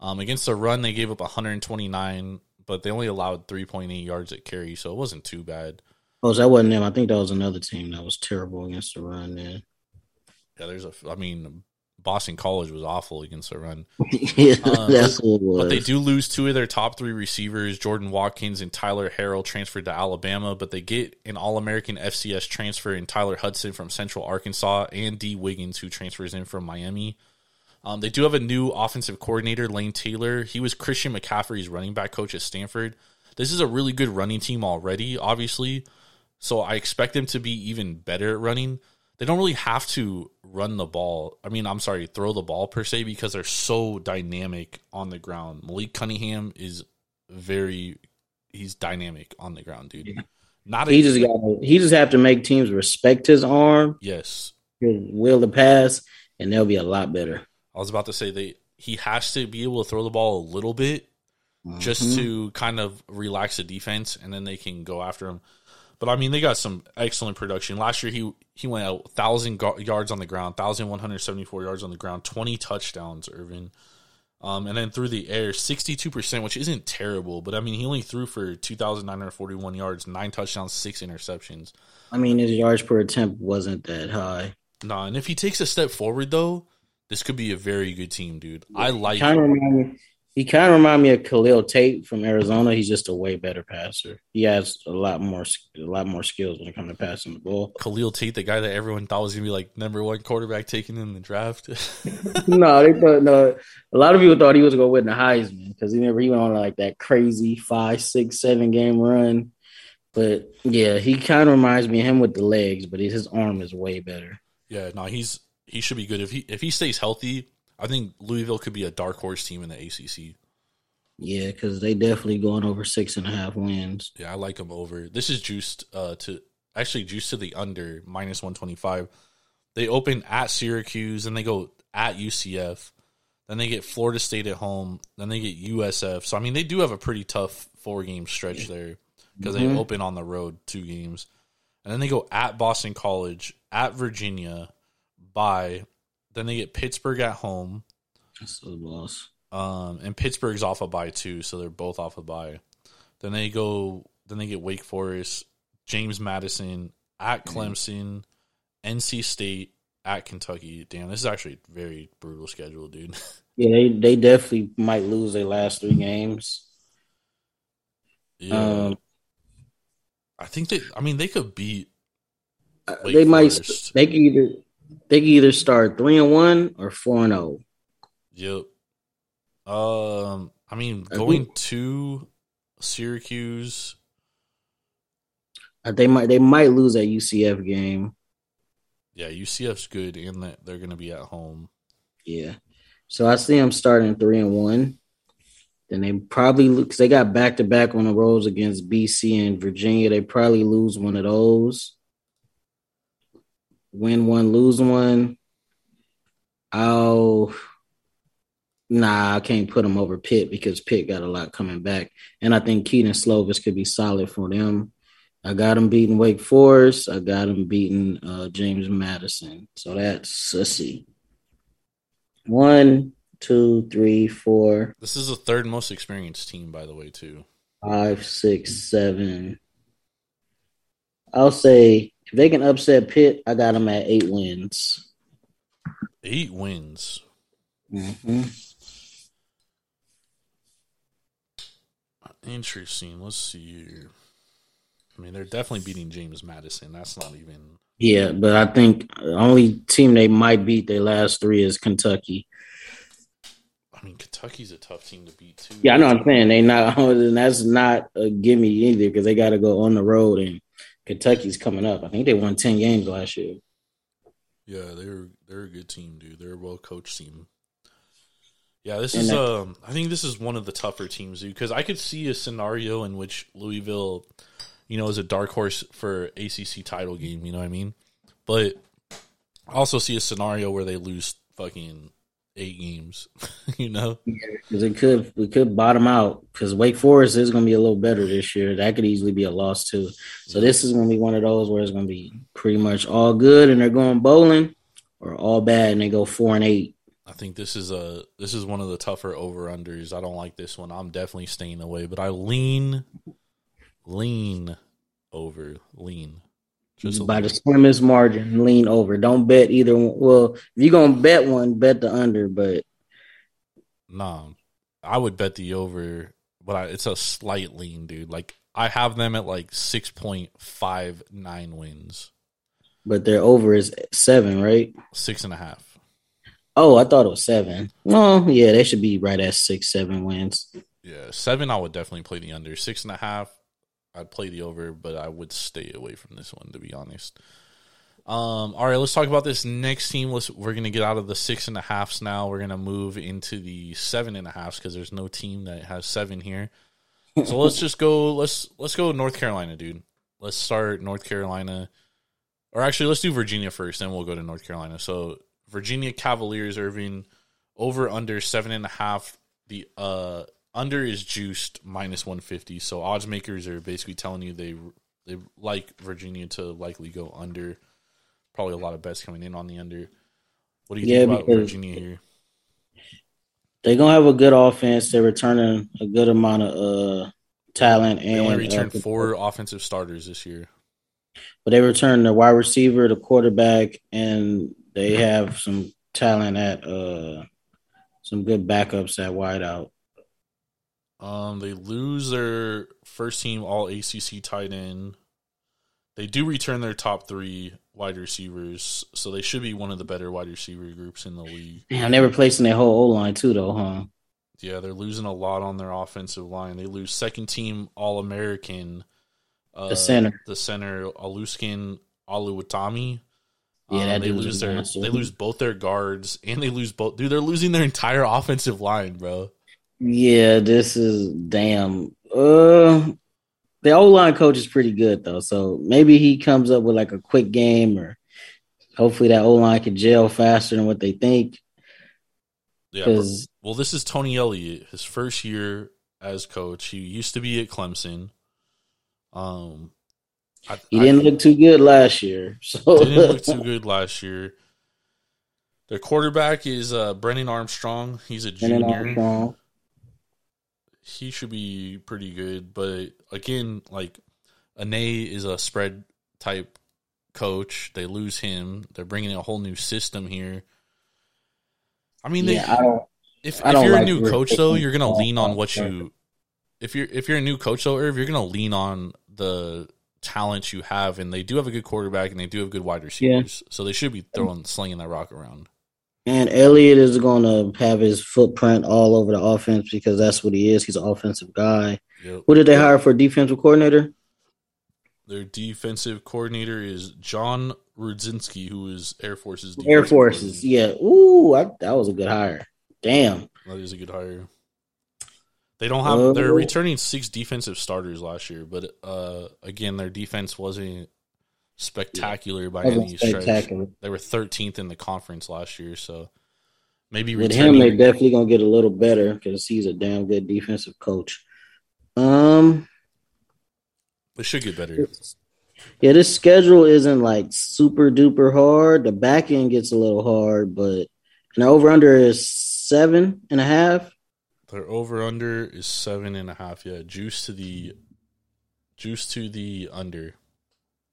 Um, against the run they gave up 129, but they only allowed 3.8 yards at carry, so it wasn't too bad. Oh, so that wasn't them. I think that was another team that was terrible against the run. Man. Yeah, there's a. I mean, Boston College was awful against the run. yeah, Uh, that's what it was. But they do lose two of their top three receivers, Jordan Watkins and Tyler Harrell, transferred to Alabama. But they get an All American FCS transfer in Tyler Hudson from Central Arkansas and D. Wiggins, who transfers in from Miami. Um, they do have a new offensive coordinator, Lance Taylor. He was Christian McCaffrey's running back coach at Stanford. This is a really good running team already, obviously. So I expect them to be even better at running. They don't really have to run the ball. I mean, I'm sorry, throw the ball per se because they're so dynamic on the ground. Malik Cunningham is very he's dynamic on the ground, dude. Not a, he just got. He just have to make teams respect his arm, yes. his will to pass, and they'll be a lot better. I was about to say they he has to be able to throw the ball a little bit just Mhm. to kind of relax the defense, and then they can go after him. But I mean, they got some excellent production. Last year, he he went a thousand go- yards on the ground, thousand one hundred seventy four yards on the ground, twenty touchdowns. Irvin, um, and then through the air, sixty two percent, which isn't terrible. But I mean, he only threw for two thousand nine hundred forty one yards, nine touchdowns, six interceptions. I mean, his yards per attempt wasn't that high. Nah, and if he takes a step forward, though, this could be a very good team, dude. I like. Kind of. He kind of remind me of Khalil Tate from Arizona. He's just a way better passer. He has a lot more, a lot more skills when it comes to passing the ball. Khalil Tate, the guy that everyone thought was gonna be like number one quarterback taken in the draft. no, they thought no. A lot of people thought he was going to win the Heisman because he never he went on like that crazy five, six, seven game run. But yeah, he kind of reminds me of him with the legs, but his arm is way better. yeah, no, he's he should be good if he if he stays healthy. I think Louisville could be a dark horse team in the ACC. Yeah, because they definitely going over six and a half wins. Yeah, I like them over. This is juiced uh, to actually juiced to the under minus one twenty five. They open at Syracuse, and they go at UCF. Then they get Florida State at home. Then they get USF. So I mean, they do have a pretty tough four game stretch there because they Mhm. open on the road two games, and then they go at Boston College, at Virginia, by. Then they get Pittsburgh at home. That's the loss. Um, and Pittsburgh's off a bye too, so they're both off a bye. Then they go. Then they get Wake Forest, James Madison at Clemson, NC State at Kentucky. Damn, this is actually a very brutal schedule, dude. Yeah, they they definitely might lose their last three games. yeah, Um, I think they. I mean, they could beat. Wake they might Forest. they can either they can either start three and one or four and oh. zero. Yep. Um, I mean, going to Syracuse. Uh, They might they might lose that UCF game. Yeah, UCF's good, and that they're going to be at home. Yeah, so I see them starting three and one. Then they probably because they got back to back on the roads against BC and Virginia. They probably lose one of those. Win one, lose one. I'll nah, I can't put them over Pitt because Pitt got a lot coming back, and I think Kedon Slovis could be solid for them. I got him beating Wake Forest. I got him beating uh, James Madison. So that's let's see. One, two, three, four, This is the third most experienced team, by the way, too. five, six, seven. I'll say if they can upset Pitt, I got them at eight wins. Eight wins. hmm Interesting. Let's see here. I mean, they're definitely beating James Madison. That's not even. Yeah, but I think the only team they might beat their last three is Kentucky. I mean, Kentucky's a tough team to beat too. Yeah, I know what I'm saying. They not and that's not a gimme either because they got to go on the road and Kentucky's coming up. I think they won ten games last year. Yeah, they're they're a good team, dude. They're a well coached team. Yeah, this And is that- um. I think this is one of the tougher teams, dude, because I could see a scenario in which Louisville, you know, is a dark horse for ACC title game. You know what I mean? But I also see a scenario where they lose fucking eight games. you know? Because it could we could bottom out because Wake Forest is going to be a little better this year. That could easily be a loss too. So this is going to be one of those where it's going to be pretty much all good and they're going bowling, or all bad and they go four and eight. I think this is a this is one of the tougher over unders. I don't like this one. I'm definitely staying away, but I lean lean over lean. Just by the slimmest margin, lean over. Don't bet either. One. Well, if you're gonna bet one, bet the under. But Nah, I would bet the over, but I, it's a slight lean, dude. Like I have them at like six point five nine wins, but their over is seven, right? six and a half. Oh, I thought it was seven. Well, yeah, they should be right at six, seven wins. Yeah, seven. I would definitely play the under. Six and a half. I'd play the over, but I would stay away from this one to be honest. Um, all right, let's talk about this next team. Let's, we're gonna get out of the six and a halfs now. We're gonna move into the seven and a halfs because there's no team that has seven here. So let's just go. Let's let's go North Carolina, dude. Let's start North Carolina, or actually, let's do Virginia first, then we'll go to North Carolina. So Virginia Cavaliers, Irving. over under seven and a half. The uh under is juiced minus one fifty. So odds makers are basically telling you they they like Virginia to likely go under. Probably a lot of bets coming in on the under. What do you Yeah, think about Virginia here? They're gonna have a good offense. They're returning a good amount of uh talent They and only returned uh, four offensive starters this year. but they return the wide receiver, the quarterback, and they have some talent at uh some good backups at wideout. Um, they lose their first team All ACC tight end. They do return their top three wide receivers, so they should be one of the better wide receiver groups in the league. Damn, they're replacing their whole O line too, though, huh? Yeah, they're losing a lot on their offensive line. They lose second team All American, uh, The center. the center Olusegun Oluwatimi. Yeah, Um, they lose their they lose both their guards and they lose both. Dude, they're losing their entire offensive line, bro. Yeah, this is damn. Uh, the O line coach is pretty good though, so maybe he comes up with like a quick game, or hopefully that O line can gel faster than what they think. Yeah. Because Well, this is Tony Elliott, his first year as coach. He used to be at Clemson. Um, I, he didn't look too good last year, so didn't look too good last year. Their quarterback is uh, Brennan Armstrong. He's a Brennan junior. Armstrong. He should be pretty good, but again, like Anae is a spread type coach. They lose him. They're bringing in a whole new system here. I mean, they, Yeah, I don't. if if you're a new coach though, you're gonna lean on what you if you're if you're a new coach though, Irv, you're gonna lean on the talent you have, and they do have a good quarterback and they do have good wide receivers, so they should be throwing slinging that rock around. And Elliott is going to have his footprint all over the offense because that's what he is. He's an offensive guy. Yep. Who did they hire for defensive coordinator? Their defensive coordinator is John Rudzinski, who is Air Force's Air Forces. Yeah. Ooh, I, that was a good hire. Damn. That is a good hire. They don't have. Oh. they're returning six defensive starters last year, but uh, again, their defense wasn't spectacular by any stretch. They were 13th in the conference last year, so maybe With him, they're definitely gonna get a little better because he's a damn good defensive coach. Um, they should get better. yeah, this schedule isn't like super duper hard. The back end gets a little hard, but and the over under is seven and a half. Their over under is seven and a half. Yeah, juice to the juice to the under.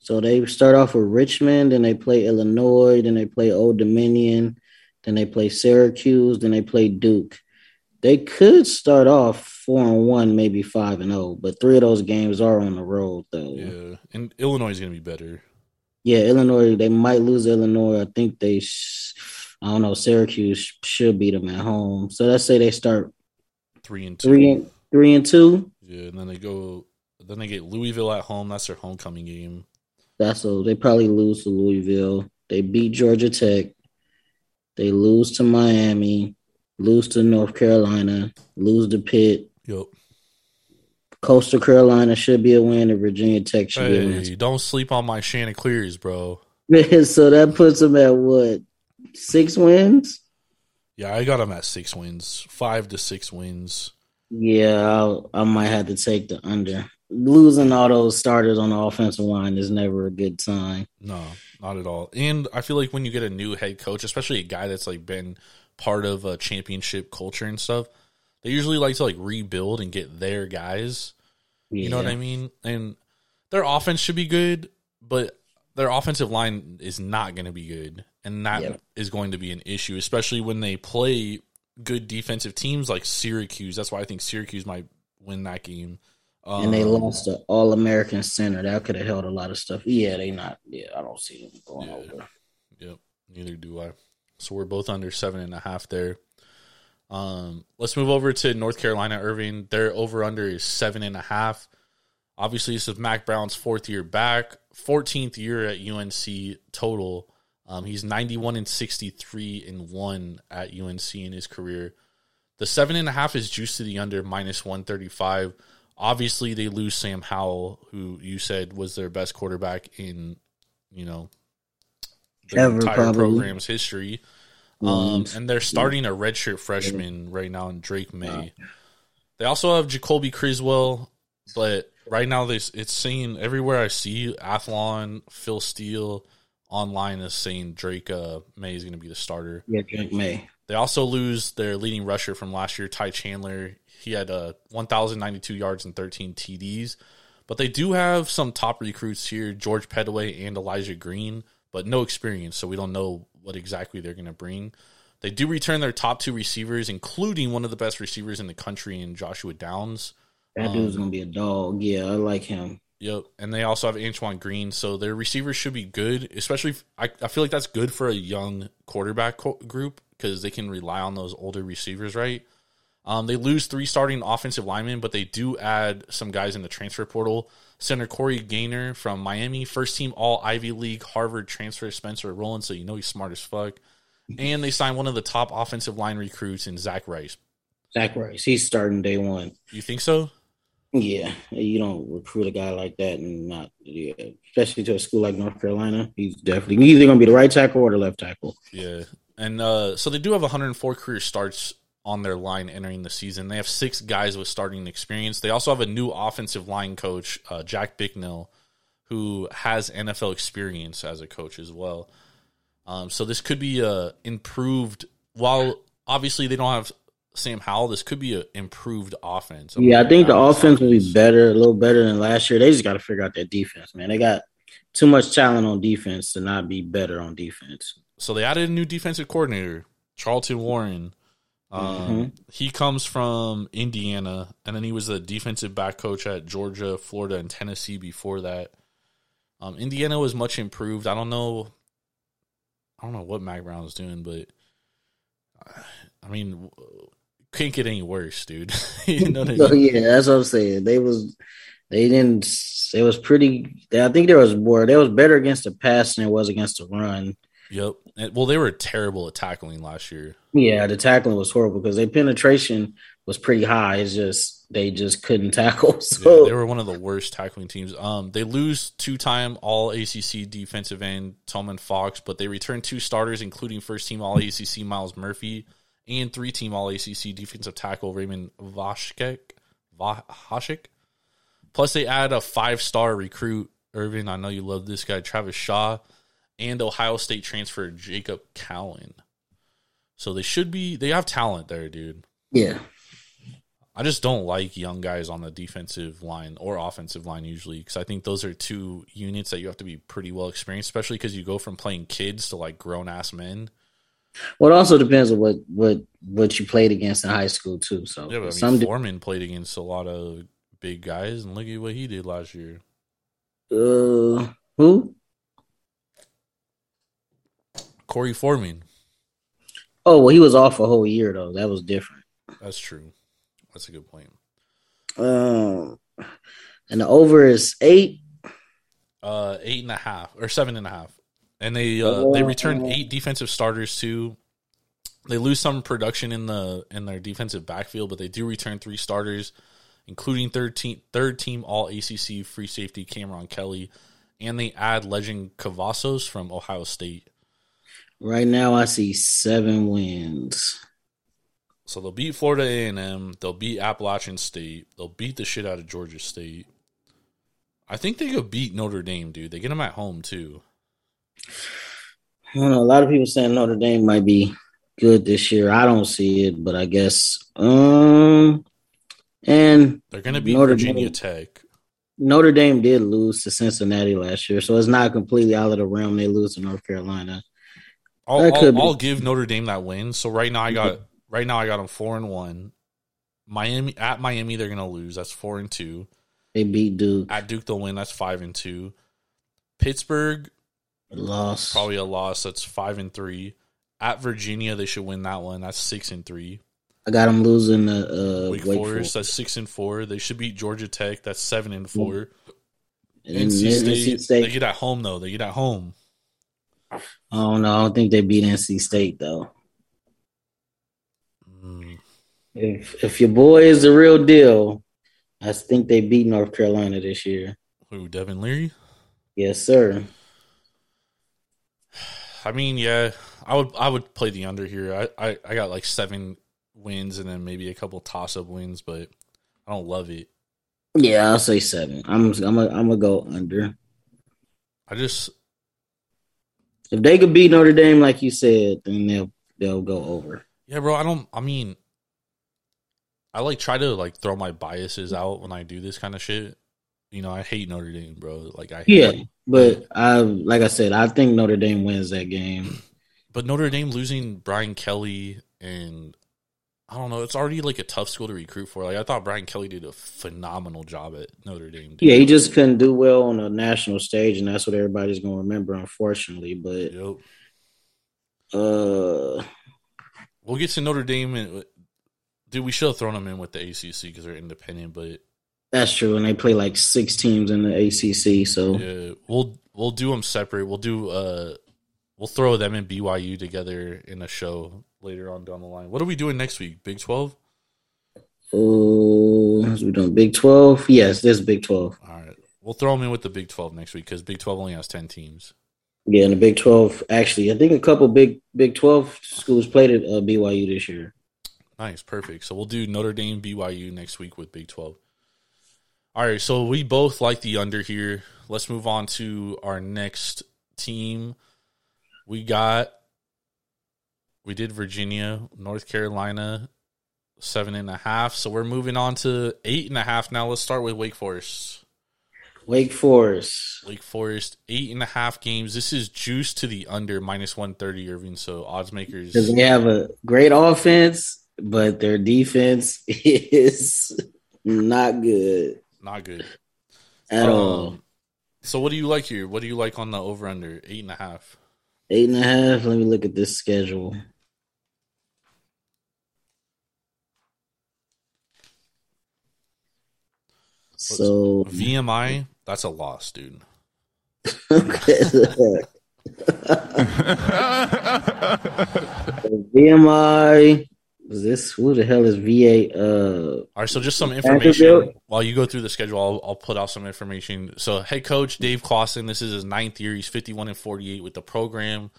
So they start off with Richmond, then they play Illinois, then they play Old Dominion, then they play Syracuse, then they play Duke. They could start off four and one, maybe five and zero, but three of those games are on the road though. Yeah, and Illinois is going to be better. Yeah, Illinois. They might lose Illinois. I think they. Sh- I don't know. Syracuse should beat them at home. So let's say they start Three and two. three and three and two. Yeah, and then they go. Then they get Louisville at home. That's their homecoming game. That's so they probably lose to Louisville. They beat Georgia Tech. They lose to Miami. Lose to North Carolina. Lose to Pitt. Yep. Coastal Carolina should be a win, and Virginia Tech should be a win. Don't sleep on my Chanticleers, bro. so that puts them at what six wins? Yeah, I got them at six wins, five to six wins. Yeah, I'll, I might have to take the under. Losing all those starters on the offensive line is never a good sign. No, not at all. And I feel like when you get a new head coach, especially a guy that's like been part of a championship culture and stuff, they usually like to like rebuild and get their guys. You know what I mean? And their offense should be good, but their offensive line is not going to be good, and that is Yeah. going to be an issue, especially when they play good defensive teams like Syracuse. That's why I think Syracuse might win that game. Um, and they lost the All American center. That could have held a lot of stuff. Yeah, they not. Yeah, I don't see them going Yeah. over. Yep, neither do I. So we're both under seven and a half there. Um, let's move over to North Carolina Irving. Their over under is seven and a half. Obviously, this is Mack Brown's fourth year back, 14th year at UNC total. Um, he's 91 and 63 and one at UNC in his career. The seven and a half is juiced to the under minus 135. Obviously, they lose Sam Howell, who you said was their best quarterback in, you know, the Ever, entire probably. program's history. Um, and they're starting a redshirt freshman right now in Drake Maye. They also have Jacoby Criswell, but right now they, it's saying everywhere I see Athlon, Phil Steele online is saying Drake uh, Maye is going to be the starter. Yeah, Drake Maye. They also lose their leading rusher from last year, Ty Chandler. He had uh, 1,092 yards and 13 TDs. But they do have some top recruits here, George Pettaway and Elijah Green, but no experience, so we don't know what exactly they're going to bring. They do return their top two receivers, including one of the best receivers in the country in Joshua Downs. That dude's Um, gonna be a dog. Yeah, I like him. Yep, and they also have Antoine Green, so their receivers should be good. Especially, if, I I feel like that's good for a young quarterback co- group because they can rely on those older receivers, right? Um, they lose three starting offensive linemen, but they do add some guys in the transfer portal. Center Corey Gaynor from Miami, first team All Ivy League Harvard transfer Spencer Rolland, so you know he's smart as fuck. And they signed one of the top offensive line recruits in Zach Rice. Zach Rice. He's starting day one. You think so? Yeah, you don't recruit a guy like that and not, yeah, especially to a school like North Carolina. He's definitely either gonna be the right tackle or the left tackle. Yeah. And uh, so they do have 104 career starts on their line entering the season. They have six guys with starting experience. They also have a new offensive line coach, uh, Jack Bicknell, who has NFL experience as a coach as well. Um, so this could be a improved. While obviously they don't have Sam Howell, this could be an improved offense. Yeah, I think the offense will be better, a little better than last year. They just got to figure out their defense, man. They got too much talent on defense to not be better on defense. so they added a new defensive coordinator, Charlton Warren. Um, He comes from Indiana, and then he was a defensive back coach at Georgia, Florida, and Tennessee before that. Um, Indiana was much improved. I don't know. I don't know what Mack Brown is doing, but I mean, can't get any worse, dude. you know what I mean? yeah, that's what I'm saying. They was they didn't. It was pretty. I think there was more. They was better against the pass than it was against the run. Yep. Well, they were terrible at tackling last year. Yeah, the tackling was horrible because their penetration was pretty high. It's just they just couldn't tackle. Yeah, they were one of the worst tackling teams. Um, they lose two-time All ACC defensive end Tomon Fox, but they return two starters, including first-team All ACC Myles Murphy and three-team All ACC defensive tackle Raymond Vashkek. Vashik. Plus, they add a five-star recruit, Irvin. I know you love this guy, Travis Shaw, and Ohio State transfer Jacolbe Cowan. So they should be. They have talent there, dude. yeah, I just don't like young guys on the defensive line or offensive line usually because I think those are two units that you have to be pretty well experienced, especially because you go from playing kids to like grown ass men. well, it also depends on what what what you played against in high school too. So Yeah, but I mean, some Foreman played against a lot of big guys, and look at what he did last year. uh who? Korey Foreman. Oh well, he was off a whole year though. That was different. That's true. That's a good point. Um, and the over is eight. Uh, eight and a half or seven and a half, and they uh, they return eight defensive starters too. They lose some production in the in their defensive backfield, but they do return three starters, including third team third team All ACC free safety Cameron Kelly, and they add Lejond Cavazos from Ohio State. Right now, I see seven wins. So they'll beat Florida A and M. They'll beat Appalachian State. They'll beat the shit out of Georgia State. I think they could beat Notre Dame, dude. They get them at home too. I don't know. A lot of people saying Notre Dame might be good this year. I don't see it, but I guess. Um, and They're going to beat Notre Virginia Dame. Tech. Notre Dame did lose to Cincinnati last year, so it's not completely out of the realm. They lose to North Carolina. I'll, I'll. I'll give Notre Dame that win. So right now I got right now I got them four and one. Miami at Miami they're gonna lose. That's four and two. They beat Duke, At Duke they'll win. That's five and two. Pittsburgh loss probably a loss. That's five and three. At Virginia they should win that one. That's six and three. I got them losing uh, Wake, Wake, Forest Forest. that's six and four. They should beat Georgia Tech. That's seven and four. And then NC State, NC State. they get at home though. They get at home. Oh know. I don't think they beat NC State though. Mm, If if your boy is the real deal, I think they beat North Carolina this year. Who Devin Leary? Yes, sir. I mean, yeah, I would I would play the under here. I, I, I got like seven wins and then maybe a couple toss up wins, but I don't love it. Yeah, I'll say seven. I'm I'm a, I'm gonna go under. I just If they could beat Notre Dame, like you said, then they'll they'll go over. yeah, bro. I don't. I mean, I like try to like throw my biases out when I do this kind of shit. You know, I hate Notre Dame, bro. Like I hate Yeah, but I like I said, I think Notre Dame wins that game. but Notre Dame losing Brian Kelly and I don't know. It's already like a tough school to recruit for. Like I thought Brian Kelly did a phenomenal job at Notre Dame. dude. Yeah, he just couldn't do well on a national stage, and that's what everybody's gonna remember, unfortunately. But Yep. uh, We'll get to Notre Dame and dude, we should have thrown them in with the ACC because they're independent. But that's true, and they play like six teams in the ACC. So yeah, we'll we'll do them separate. We'll do uh we'll throw them and BYU together in a show later on down the line. What are we doing next week? Big Twelve. Oh, we doing Big Twelve? Yes, there's Big Twelve. All right, we'll throw them in with the Big Twelve next week because Big Twelve only has ten teams. Yeah, and the Big Twelve. Actually, I think a couple Big Big Twelve schools played at uh, BYU this year. Nice, perfect. So we'll do Notre Dame BYU next week with Big 12. All right, so we both like the under here. Let's move on to our next team. We got we did Virginia, North Carolina, seven and a half. So we're moving on to eight and a half now. Let's start with Wake Forest. Wake Forest. Wake Forest, eight and a half games. This is juice to the under minus one thirty, Irving. So odds makers Because they have a great offense, but their defense is not good not good. at all. Um, So what do you like here? What do you like on the over under eight and a half? Eight and a half. Let me look at this schedule. So VMI, that's a loss, dude. VMI is this who the hell is VA? Uh, All right, so just some information while you go through the schedule. I'll, I'll put out some information. So, head coach Dave Clawson, this is his ninth year. He's fifty-one and forty-eight with the program.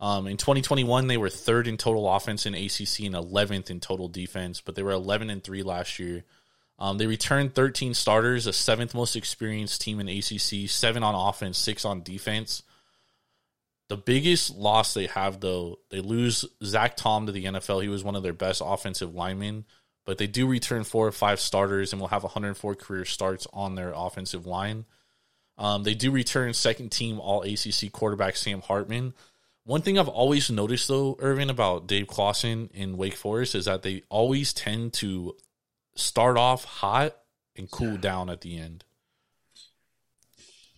Um, in 2021, they were third in total offense in ACC and 11th in total defense, but they were 11 and three last year. Um, they returned 13 starters, a seventh most experienced team in ACC, seven on offense, six on defense. The biggest loss they have, though, they lose Zach Tom to the NFL. He was one of their best offensive linemen, but they do return four or five starters and will have 104 career starts on their offensive line. Um, they do return second team All ACC quarterback Sam Hartman. One thing I've always noticed, though, Irvin, about Dave Clawson in Wake Forest is that they always tend to start off hot and cool down at the end.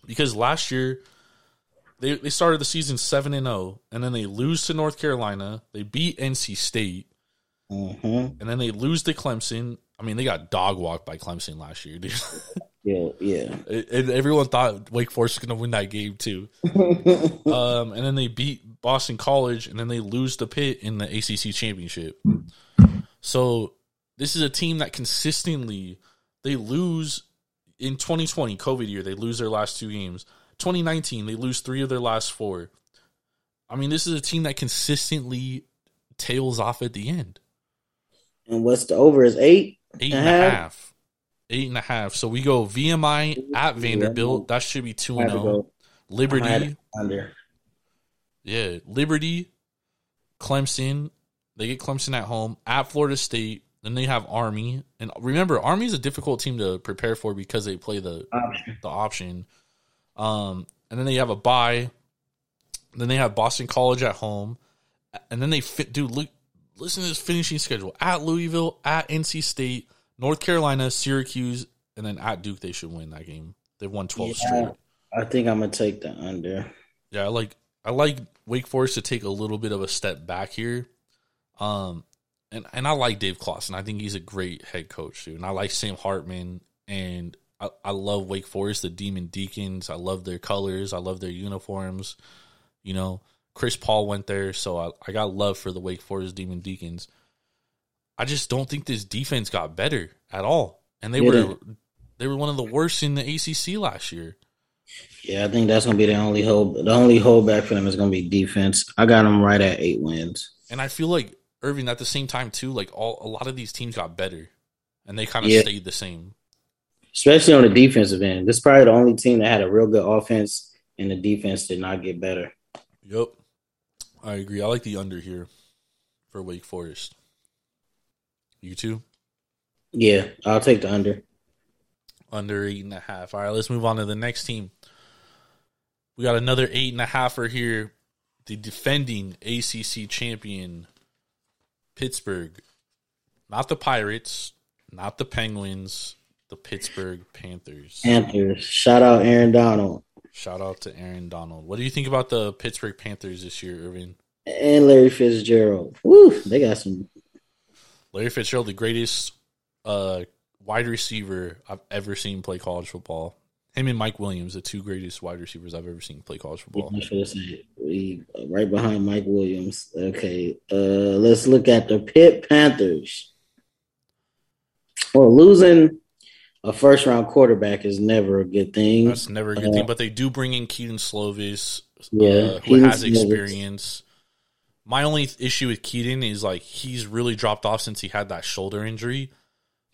Because last year, they, they started the season 7 and 0, and then they lose to North Carolina. They beat NC State, mhm. and then they lose to Clemson. I mean, they got dog walked by Clemson last year, dude. yeah, yeah. and everyone thought Wake Forest was going to win that game, too. um, and then they beat Boston College, and then they lose to Pitt in the ACC championship. So this is a team that consistently they lose in 2020 COVID year. They lose their last two games. 2019 they lose three of their last four. I mean, this is a team that consistently tails off at the end. And what's the over is eight? Eight And and a half? half. Eight and a half. So we go VMI at Vanderbilt. That should be two and zero. Oh. go I had Liberty, under. yeah, Liberty, Clemson. They get Clemson at home at Florida State. Then they have Army, and remember, Army is a difficult team to prepare for because they play the Option. the option. Um, and then they have a bye. Then they have Boston College at home, and then they fit. Dude, look, listen to this finishing schedule: at Louisville, at NC State, North Carolina, Syracuse, and then at Duke. They should win that game. They've won twelve Yeah. straight. I think I'm gonna take the under. Yeah, I like I like Wake Forest to take a little bit of a step back here. Um and and I like Dave Clawson. I think he's a great head coach, dude. And I like Sam Hartman and I, I love Wake Forest, the Demon Deacons. I love their colors. I love their uniforms. You know, Chris Paul went there, so I, I got love for the Wake Forest Demon Deacons. I just don't think this defense got better at all. And they Yeah. were they were one of the worst in the ACC last year. Yeah, I think that's gonna be the only hold. The only holdback for them is gonna be defense. I got them right at eight wins. And I feel like Irving at the same time too. Like all a lot of these teams got better, and they kind of Yeah. stayed the same. Especially on the defensive end. This is probably the only team that had a real good offense, and the defense did not get better. Yep, I agree. I like the under here for Wake Forest. You too? Yeah, I'll take the under. Under eight and a half. All right, let's move on to the next team. We got another eight and a halfer here. The defending ACC champion, Pittsburgh. Not the Pirates, not the Penguins, the Pittsburgh Panthers. Panthers. Shout out Aaron Donald Shout out to Aaron Donald. What do you think about the Pittsburgh Panthers this year, Irving? and Larry Fitzgerald. Woo, they got some. Larry Fitzgerald, the greatest uh, wide receiver I've ever seen play college football. Him and Mike Williams, the two greatest wide receivers I've ever seen play college football. I should have said we right behind Mike Williams. Okay, uh, let's look at the Pitt Panthers. Well, losing a first round quarterback is never a good thing. That's never a good thing, but they do bring in Kedon Slovis, Yeah, uh, who Kedon has Slovis. experience. My only issue with Kedon is like he's really dropped off since he had that shoulder injury.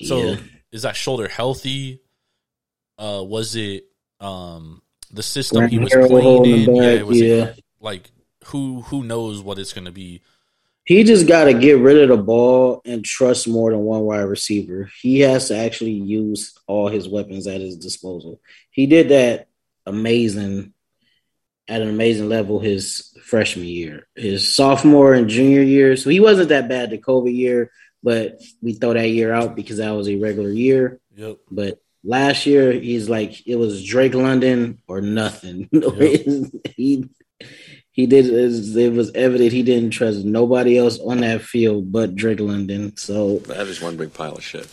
So Yeah. is that shoulder healthy? Uh, was it um the system he was playing in the Yeah, back, was yeah. it like who who knows what it's going to be? He just got to get rid of the ball and trust more than one wide receiver. He has to actually use all his weapons at his disposal. He did that amazing at an amazing level his freshman year, his sophomore and junior year. So he wasn't that bad the COVID year, but we throw that year out because that was a regular year. Yep. But last year, he's like it was Drake London or nothing. he he did it was evident he didn't trust nobody else on that field but Drake London. So That is one big pile of shit.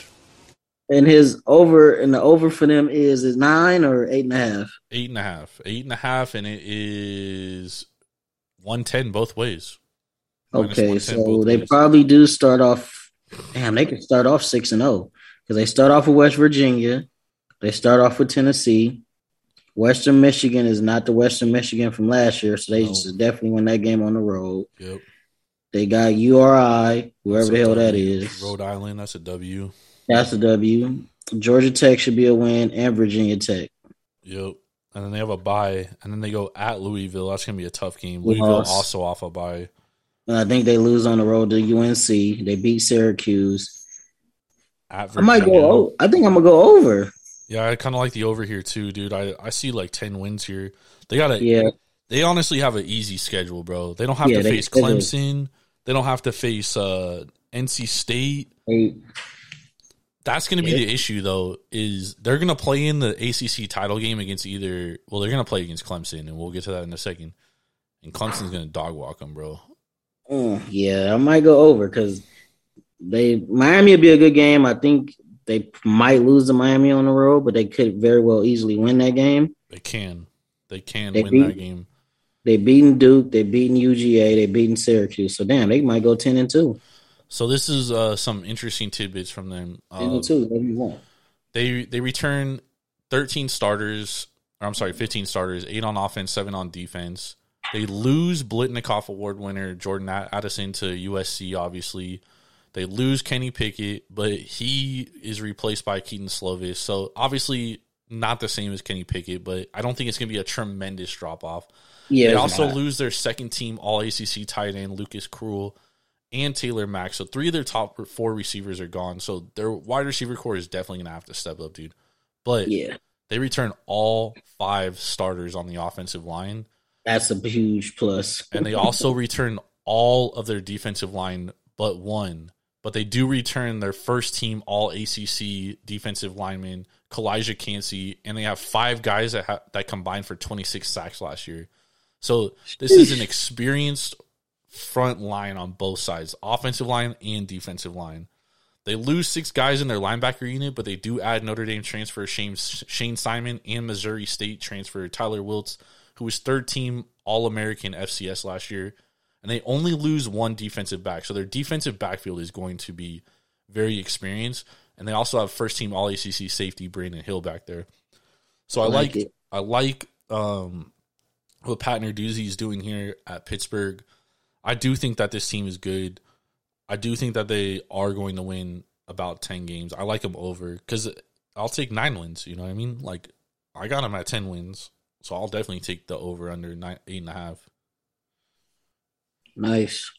and his over and the over for them is is nine or eight and a half. Eight and a half. Eight and a half, and it is one ten both ways. Minus Okay, so they ways. probably do start off. Damn, they could start off six and oh, zero because they start off with West Virginia, they start off with Tennessee. Western Michigan is not the Western Michigan from last year, so they No. should definitely win that game on the road. Yep. They got URI, whoever the hell that W. is. Rhode Island. That's a W. That's a W. Georgia Tech should be a win, and Virginia Tech. Yep. And then they have a bye, and then they go at Louisville. That's gonna be a tough game. Louisville also off a bye. And I think they lose on the road to UNC. They beat Syracuse. At I might go. I think I'm gonna go over. Yeah, I kind of like the over here too, dude. I I see like ten wins here. They got a. Yeah, They honestly have an easy schedule, bro. They don't have Yeah, to they- face. Clemson. They don't have to face uh, NC State. They- That's going to be Yeah. the issue, though. Is they're going to play in the ACC title game against either? Well, they're going to play against Clemson, and we'll get to that in a second. And Clemson's going to dog walk them, bro. Mm, yeah, I might go over because they Miami would be a good game. I think they might lose to Miami on the road, but they could very well easily win that game. They can, they can They win beat- that game. They beaten Duke, they beaten UGA, they beaten Syracuse. So damn, they might go ten and two. So this is uh, some interesting tidbits from them. Ten Uh, and two, whatever you want. they they return 13 starters or I'm sorry 15 starters 8 on offense 7 on defense they lose Biletnikoff award winner Jordan Addison to USC obviously they lose Kenny Pickett but he is replaced by Kedon Slovis so obviously not the same as Kenny Pickett but I don't think it's going to be a tremendous drop off Yeah, they also not. lose their second team all ACC tight end Lucas Krull and Taysir Mack. So three of their top four receivers are gone. So their wide receiver core is definitely going to have to step up, dude. But yeah, they return all five starters on the offensive line, that's a huge plus. and they also return all of their defensive line but one. But they do return their first team all ACC defensive lineman, Calijah Kancey, and they have five guys that ha- that combined for 26 sacks last year. So this is an experienced front line on both sides, offensive line and defensive line. They lose six guys in their linebacker unit, but they do add Notre Dame transfer Shane, Shane Simon and Missouri State transfer Tyler Wiltz, who was third team All American FCS last year. And they only lose one defensive back. So their defensive backfield is going to be very experienced. And they also have first team All ACC safety Brandon Hill back there. So I, I like like. I like um, what Pat Narduzzi is doing here at Pittsburgh. I do think that this team is good. I do think that they are going to win about 10 games. I like them over because I'll take nine wins. You know what I mean? Like, I got them at 10 wins. So I'll definitely take the over under nine, eight and a half. Nice.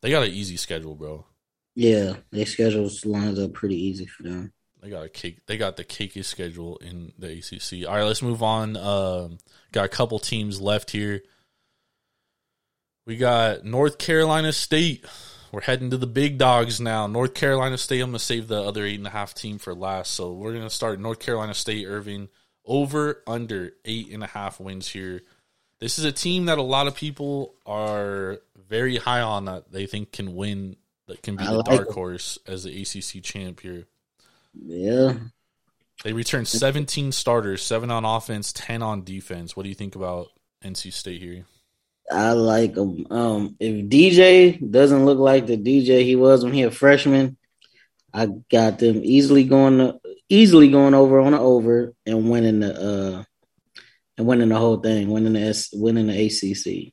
They got an easy schedule, bro. Yeah, their schedules lines up pretty easy for them. They got a cake. They got the cakest schedule in the ACC. All right, let's move on. Um, got a couple teams left here. We got North Carolina State. We're heading to the big dogs now. North Carolina State. I'm gonna save the other eight and a half team for last. So we're gonna start North Carolina State. Irving over under eight and a half wins here. This is a team that a lot of people are very high on that they think can win. That can be I the like dark it. horse as the ACC champ here. Yeah, They returned 17 starters, seven on offense, 10 on defense. What do you think about NC State here? I like him. Um, if DJ doesn't look like the DJ he was when he a freshman, I got them easily going to, easily going over on the over and winning the uh and winning the whole thing, winning the S, winning the ACC.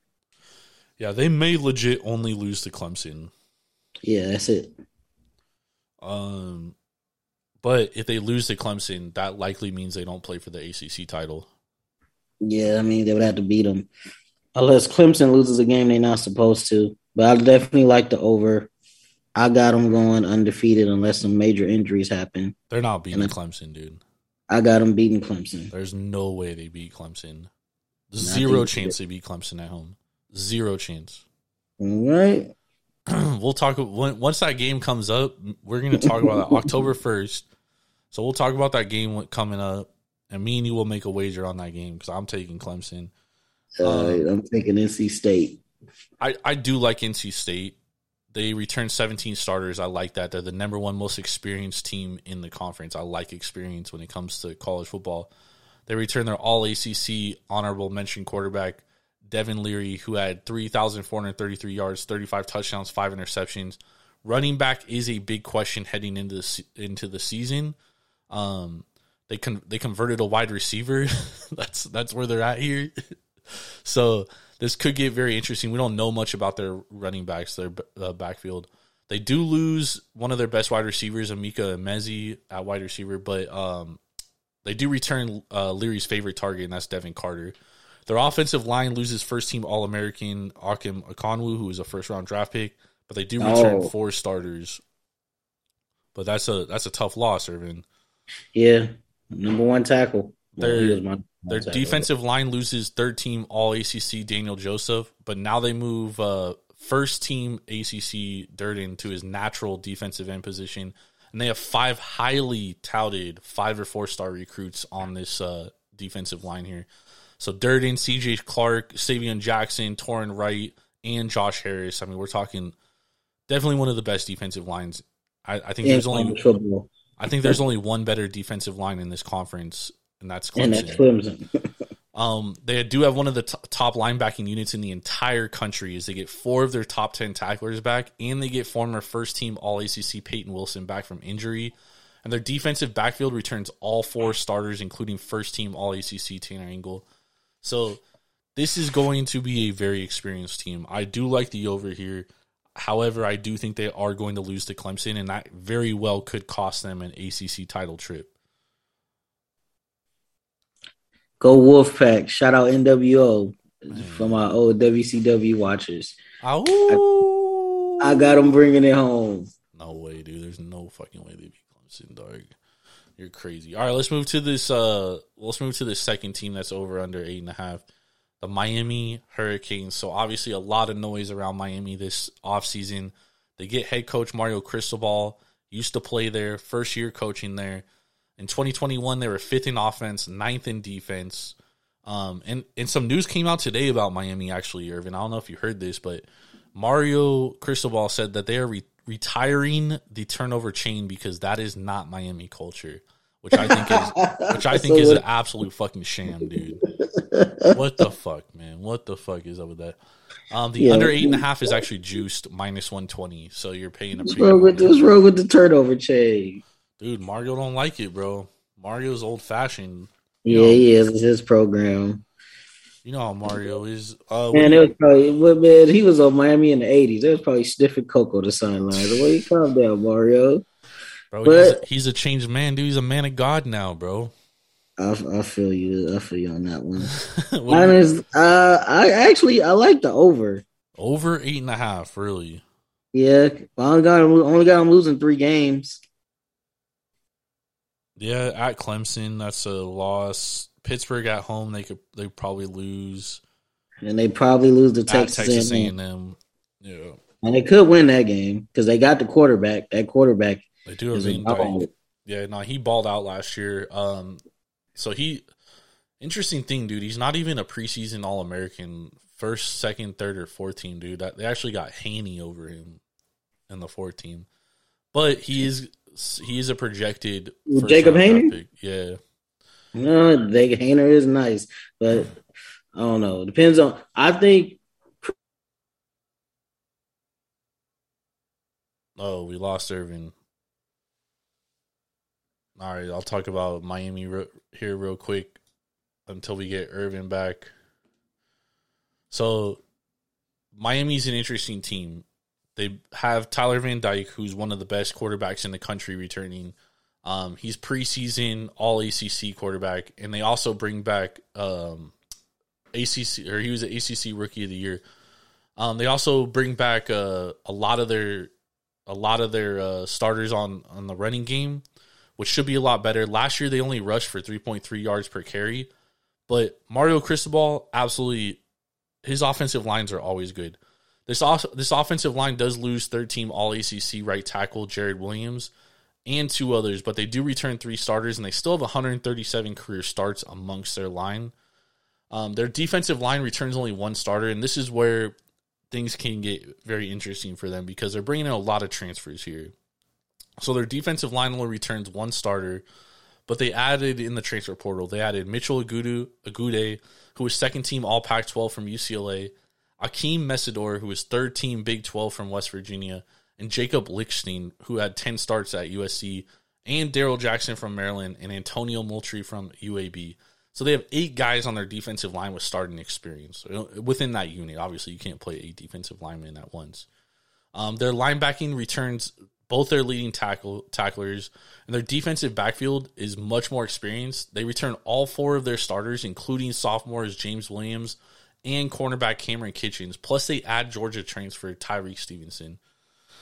Yeah, they may legit only lose to Clemson. Yeah, that's it. Um, but if they lose to Clemson, that likely means they don't play for the ACC title. Yeah, I mean they would have to beat them unless Clemson loses a game they're not supposed to. But I definitely like the over. I got them going undefeated unless some major injuries happen. They're not beating Clemson, dude. I got them beating Clemson. There's no way they beat Clemson. Zero chance they beat Clemson at home. Zero chance. All right. we'll talk when, once that game comes up. We're going to talk about that October first. So we'll talk about that game coming up, and me and you will make a wager on that game because I'm taking Clemson. All um, right, I'm taking NC State. I, I do like NC State. They returned 17 starters. I like that. They're the number one most experienced team in the conference. I like experience when it comes to college football. They returned their all ACC honorable mention quarterback, Devin Leary, who had 3,433 yards, 35 touchdowns, five interceptions. Running back is a big question heading into the, into the season. Um, they con- they converted a wide receiver. that's that's where they're at here. So this could get very interesting. We don't know much about their running backs, their uh, backfield. They do lose one of their best wide receivers, Emeka Emezie, at wide receiver, but um, they do return uh, Leary's favorite target, and that's Devin Carter. Their offensive line loses first team All American Ikem Ekwonu, who is a first round draft pick, but they do return Oh. four starters. But that's a that's a tough loss, Irvin. Yeah, number one tackle. Well, Their- he was my Their tackle. defensive line loses third team All ACC Daniel Joseph, but now they move uh, first team ACC Durden to his natural defensive end position, and they have five highly touted five or four star recruits on this uh, defensive line here. So Durden, CJ Clark, Savion Jackson, Torrin Wright, and Josh Harris. I mean, we're talking definitely one of the best defensive lines. I, I think in there's only football, I think there's only one better defensive line in this conference, and that's and Clemson. that's Clemson. Um, they do have one of the t- top linebacking units in the entire country. Is they get four of their top ten tacklers back, and they get former first team All ACC Peyton Wilson back from injury. And their defensive backfield returns all four starters, including first team All ACC Tanner Ingle. So this is going to be a very experienced team. I do like the over here. However, I do think they are going to lose to Clemson, and that very well could cost them an ACC title trip. Go Wolfpack! Shout out NWO for my old WCW watchers. Ow! I got them bringing it home. No way, dude. There's no fucking way they beat Clemson, dog. You're crazy. All right, let's move to this. Uh, let's move to the second team that's over under eight and a half. The Miami Hurricanes. So obviously a lot of noise around Miami this offseason. They get head coach Mario Cristobal. Used to play there, first year coaching there. In 2021, they were fifth in offense, ninth in defense. Um, and and some news came out today about Miami. Actually, Irvin, I don't know if you heard this, but Mario Cristobal said that they are re- retiring the turnover chain because that is not Miami culture, which I think is which I think So is an absolute fucking sham, dude. What the fuck, man? What the fuck is up with that? Um, the Yeah. under eight and a half is actually juiced minus one twenty, so you're paying a What's wrong with what's wrong with the turnover chain? Dude, Mario don't like it, bro. Mario's old fashioned. Yeah, he is. It's his program. You know how Mario is. Uh, Man, it was probably man. He was on Miami in the eighties. It was probably sniffing cocoa the sidelines. Well, you calm down, Mario. bro, but- he's, he's a changed man, dude. He's a man of God now, bro. I, I feel you. I feel you on that one. Honest, uh, I actually I like the over. over eight and a half, really. Yeah, I only got him, only got him losing three games. Yeah, at Clemson, that's a loss. Pittsburgh at home, they could they probably lose. And they probably lose to At Texas, A&M. yeah, and they could win that game because they got the quarterback. That quarterback they do have is a Van dog. Dyke. Yeah, no, he balled out last year. Um, so he interesting thing, dude. He's not even a preseason All American, first, second, third, or fourth team, dude. That they actually got Haney over him in the fourth team, but he is he is a projected Jacob Haney? pick. Yeah, No, they Haener is nice, but I don't know. Depends on. I think Oh, we lost Irvin. All right, I'll talk about Miami re- here real quick until we get Irvin back. So, Miami's an interesting team. They have Tyler Van Dyke, who's one of the best quarterbacks in the country, returning. Um, he's preseason All ACC quarterback, and they also bring back um, ACC or he was an ACC Rookie of the Year. Um, they also bring back uh, a lot of their a lot of their uh, starters on on the running game, which should be a lot better. Last year they only rushed for 3.3 yards per carry, but Mario Cristobal absolutely his offensive lines are always good. This also this offensive line does lose third team All ACC right tackle Jarrid Williams and two others, but they do return three starters and they still have 137 career starts amongst their line. Um, their defensive line returns only one starter, and this is where things can get very interesting for them because they're bringing in a lot of transfers here. So their defensive line only returns one starter, but they added in the transfer portal. They added Mitchell Agudu, Agude, who was second team All Pac-12 from UCLA, Akeem Mesidor, who was third team Big 12 from West Virginia, and Jacob Lichtenstein, who had 10 starts at USC, and Daryl Jackson from Maryland, and Antonio Moultrie from UAB. So they have eight guys on their defensive line with starting experience within that unit. Obviously, you can't play eight defensive linemen at once. Um, their linebacking returns both their leading tackle tacklers, and their defensive backfield is much more experienced. They return all four of their starters, including sophomores James Williams and cornerback Cameron Kitchens. Plus, they add Georgia transfer Tyrique Stevenson.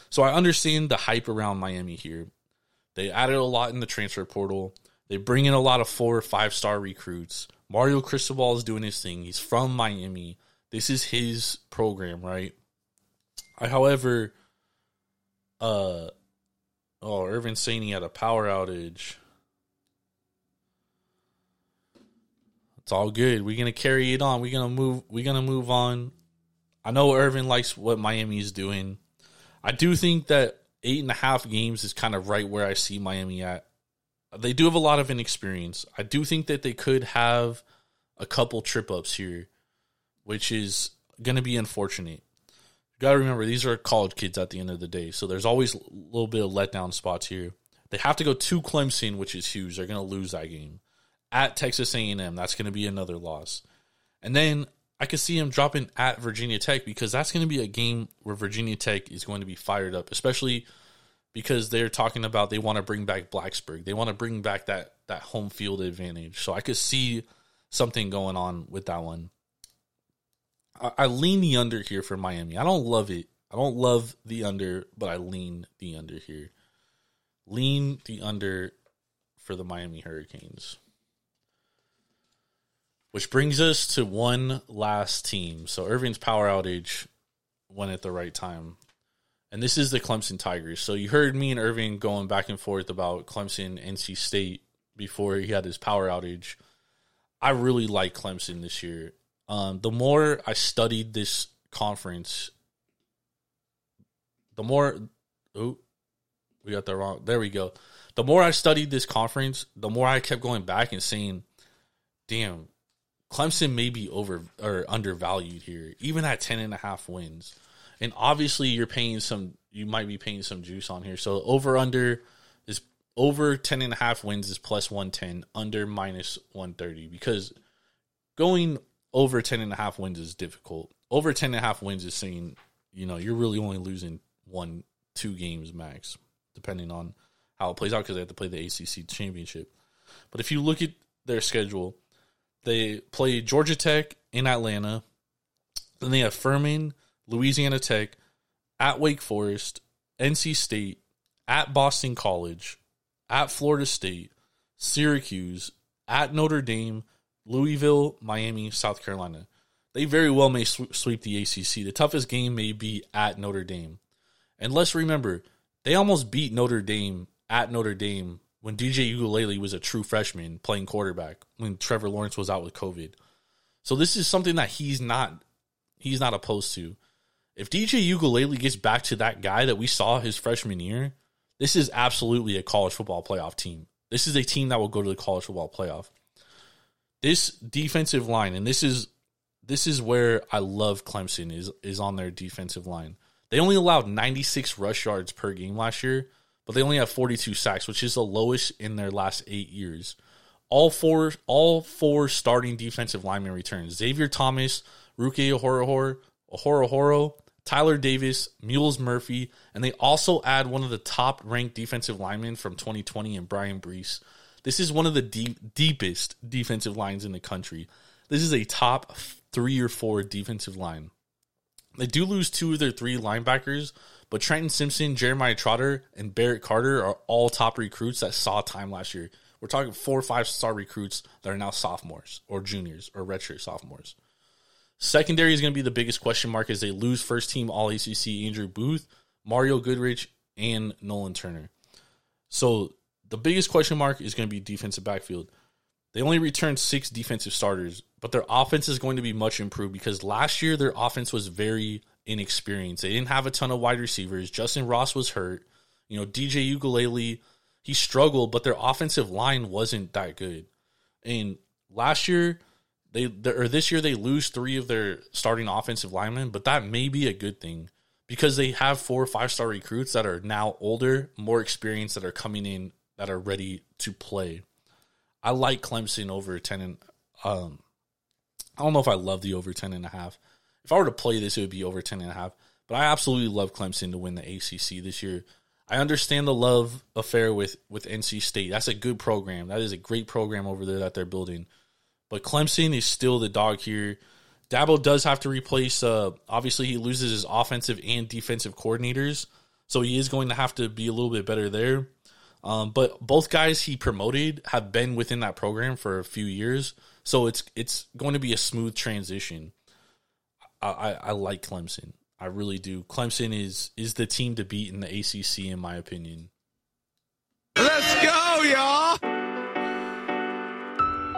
So I understand the hype around Miami here. They added a lot in the transfer portal. They bring in a lot of four or five star recruits. Mario Cristobal is doing his thing. He's from Miami. This is his program, right? I, however, uh, oh, Irvin he had a power outage. It's all good. We're gonna carry it on. We're gonna move. We're gonna move on. I know Irvin likes what Miami is doing. I do think that eight and a half games is kind of right where I see Miami at. They do have a lot of inexperience. I do think that they could have a couple trip ups here, which is going to be unfortunate. You got to remember these are college kids at the end of the day, so there's always a little bit of letdown spots here. They have to go to Clemson, which is huge. They're going to lose that game. At Texas A&M, that's going to be another loss. And then I could see him dropping at Virginia Tech because that's going to be a game where Virginia Tech is going to be fired up, especially because they're talking about they want to bring back Blacksburg. They want to bring back that that home field advantage. So I could see something going on with that one. I, I lean the under here for Miami. I don't love it. I don't love the under, but I lean the under here. Lean the under for the Miami Hurricanes. Which brings us to one last team. So Irving's power outage went at the right time. And this is the Clemson Tigers. So you heard me and Irving going back and forth about Clemson, NC State before he had his power outage. I really like Clemson this year. Um, the more I studied this conference, the more. Oh, we got that wrong. There we go. The more I studied this conference, the more I kept going back and saying, "Damn, Clemson may be over or undervalued here, even at 10 and a half wins." And obviously, you're paying some. You might be paying some juice on here. So over under is over 10 and a half wins is plus 110, under minus 130 because going over 10 and a half wins is difficult. Over 10 and a half wins is saying, you know, you're really only losing one, two games max, depending on how it plays out because they have to play the ACC championship. But if you look at their schedule, they play Georgia Tech in Atlanta, then they have Furman, Louisiana Tech, at Wake Forest, NC State, at Boston College, at Florida State, Syracuse, at Notre Dame, Louisville, Miami, South Carolina. They very well may sweep the ACC. The toughest game may be at Notre Dame. And let's remember, they almost beat Notre Dame at Notre Dame when DJ Uiagalelei was a true freshman playing quarterback when Trevor Lawrence was out with COVID. So this is something that he's not he's not opposed to. If DJ Uiagalelei gets back to that guy that we saw his freshman year, this is absolutely a college football playoff team. This is a team that will go to the college football playoff. This defensive line, and this is this is where I love Clemson is is on their defensive line. They only allowed 96 rush yards per game last year, but they only have 42 sacks, which is the lowest in their last eight years. All four, all four starting defensive linemen return: Xavier Thomas, Ruke Orhorhoro, Orhorhoro, Tyler Davis, Myles Murphy, and they also add one of the top ranked defensive linemen from 2020 and Bryan Bresee. This is one of the deep, deepest defensive lines in the country. This is a top three or four defensive line. They do lose two of their three linebackers, but Trenton Simpson, Jeremiah Trotter, and Barrett Carter are all top recruits that saw time last year. We're talking four or five star recruits that are now sophomores or juniors or redshirt sophomores. Secondary is going to be the biggest question mark as they lose first team All ACC Andrew Booth, Mario Goodrich, and Nolan Turner. So the biggest question mark is going to be defensive backfield. They only returned six defensive starters, but their offense is going to be much improved because last year their offense was very inexperienced. They didn't have a ton of wide receivers. Justin Ross was hurt. You know, DJ Uiagalelei, he struggled, but their offensive line wasn't that good. And last year, they or this year they lose three of their starting offensive linemen, but that may be a good thing because they have four five star recruits that are now older, more experienced, that are coming in that are ready to play. I like Clemson over 10 and um I don't know if I love the over 10 and a half. If I were to play this it would be over 10 and a half, but I absolutely love Clemson to win the ACC this year. I understand the love affair with with NC State. That's a good program. That is a great program over there that they're building. But Clemson is still the dog here. Dabo does have to replace uh obviously he loses his offensive and defensive coordinators. So he is going to have to be a little bit better there. Um, but both guys he promoted have been within that program for a few years, so it's it's going to be a smooth transition. I, I, like Clemson, I really do. Clemson is is the team to beat in the ACC, in my opinion. Let's go, y'all.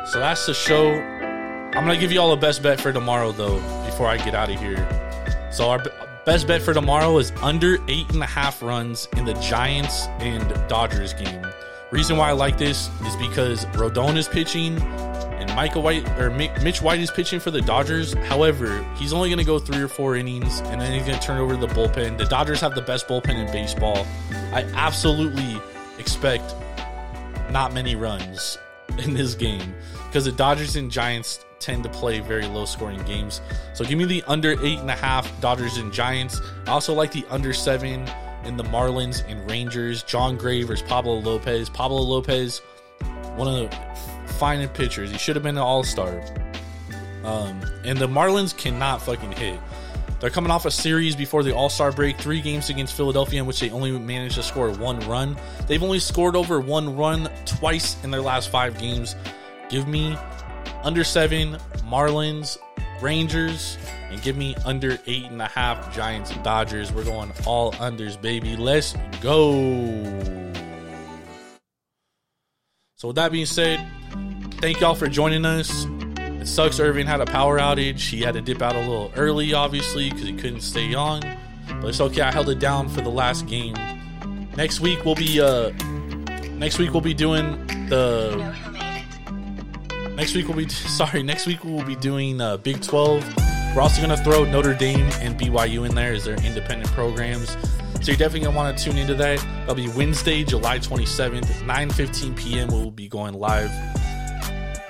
So that's the show. I'm gonna give you all a best bet for tomorrow, though, before I get out of here. So our best bet for tomorrow is under eight and a half runs in the Giants and Dodgers game. Reason why I like this is because Rodon is pitching and Michael White or Mitch White is pitching for the Dodgers. However, he's only going to go three or four innings and then he's going to turn over to the bullpen. The Dodgers have the best bullpen in baseball. I absolutely expect not many runs in this game because the Dodgers and Giants tend to play very low scoring games. So give me the under eight and a half Dodgers and Giants. I also like the under seven in the Marlins and Rangers. Jon Gray versus Pablo Lopez. Pablo Lopez, one of the finest pitchers. He should have been an all star. Um, and the Marlins cannot fucking hit. They're coming off a series before the All Star break, three games against Philadelphia, in which they only managed to score one run. They've only scored over one run twice in their last five games. Give me under seven Marlins, Rangers, and give me under eight and a half Giants and Dodgers. We're going all unders, baby. Let's go. So, with that being said, thank y'all for joining us. It sucks Irving had a power outage. He had to dip out a little early, obviously, because he couldn't stay on. But it's okay. I held it down for the last game. Next week we'll be uh next week we'll be doing the next week we'll be sorry, next week we'll be doing uh, Big 12. We're also to throw Notre Dame and BYU in there as their independent programs. So you're definitely to want to tune into that. That'll be Wednesday, July 27th, 9:15 p.m. We'll be going live.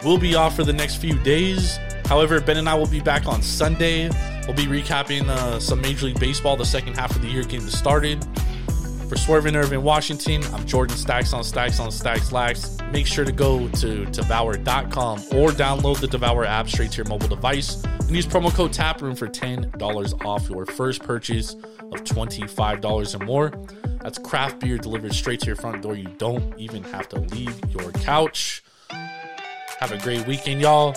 We'll be off for the next few days. However, Ben and I will be back on Sunday. We'll be recapping uh, some Major League Baseball, the second half of the year getting started. For Swerving Irvin Washington, I'm Jordan Stacks on Stacks on Stacks Lax. Make sure to go to devour.com or download the Devour app straight to your mobile device and use promo code TAPROOM for $10 off your first purchase of $25 or more. That's craft beer delivered straight to your front door. You don't even have to leave your couch. Have a great weekend, y'all.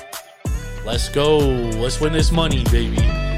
Let's go. Let's win this money, baby.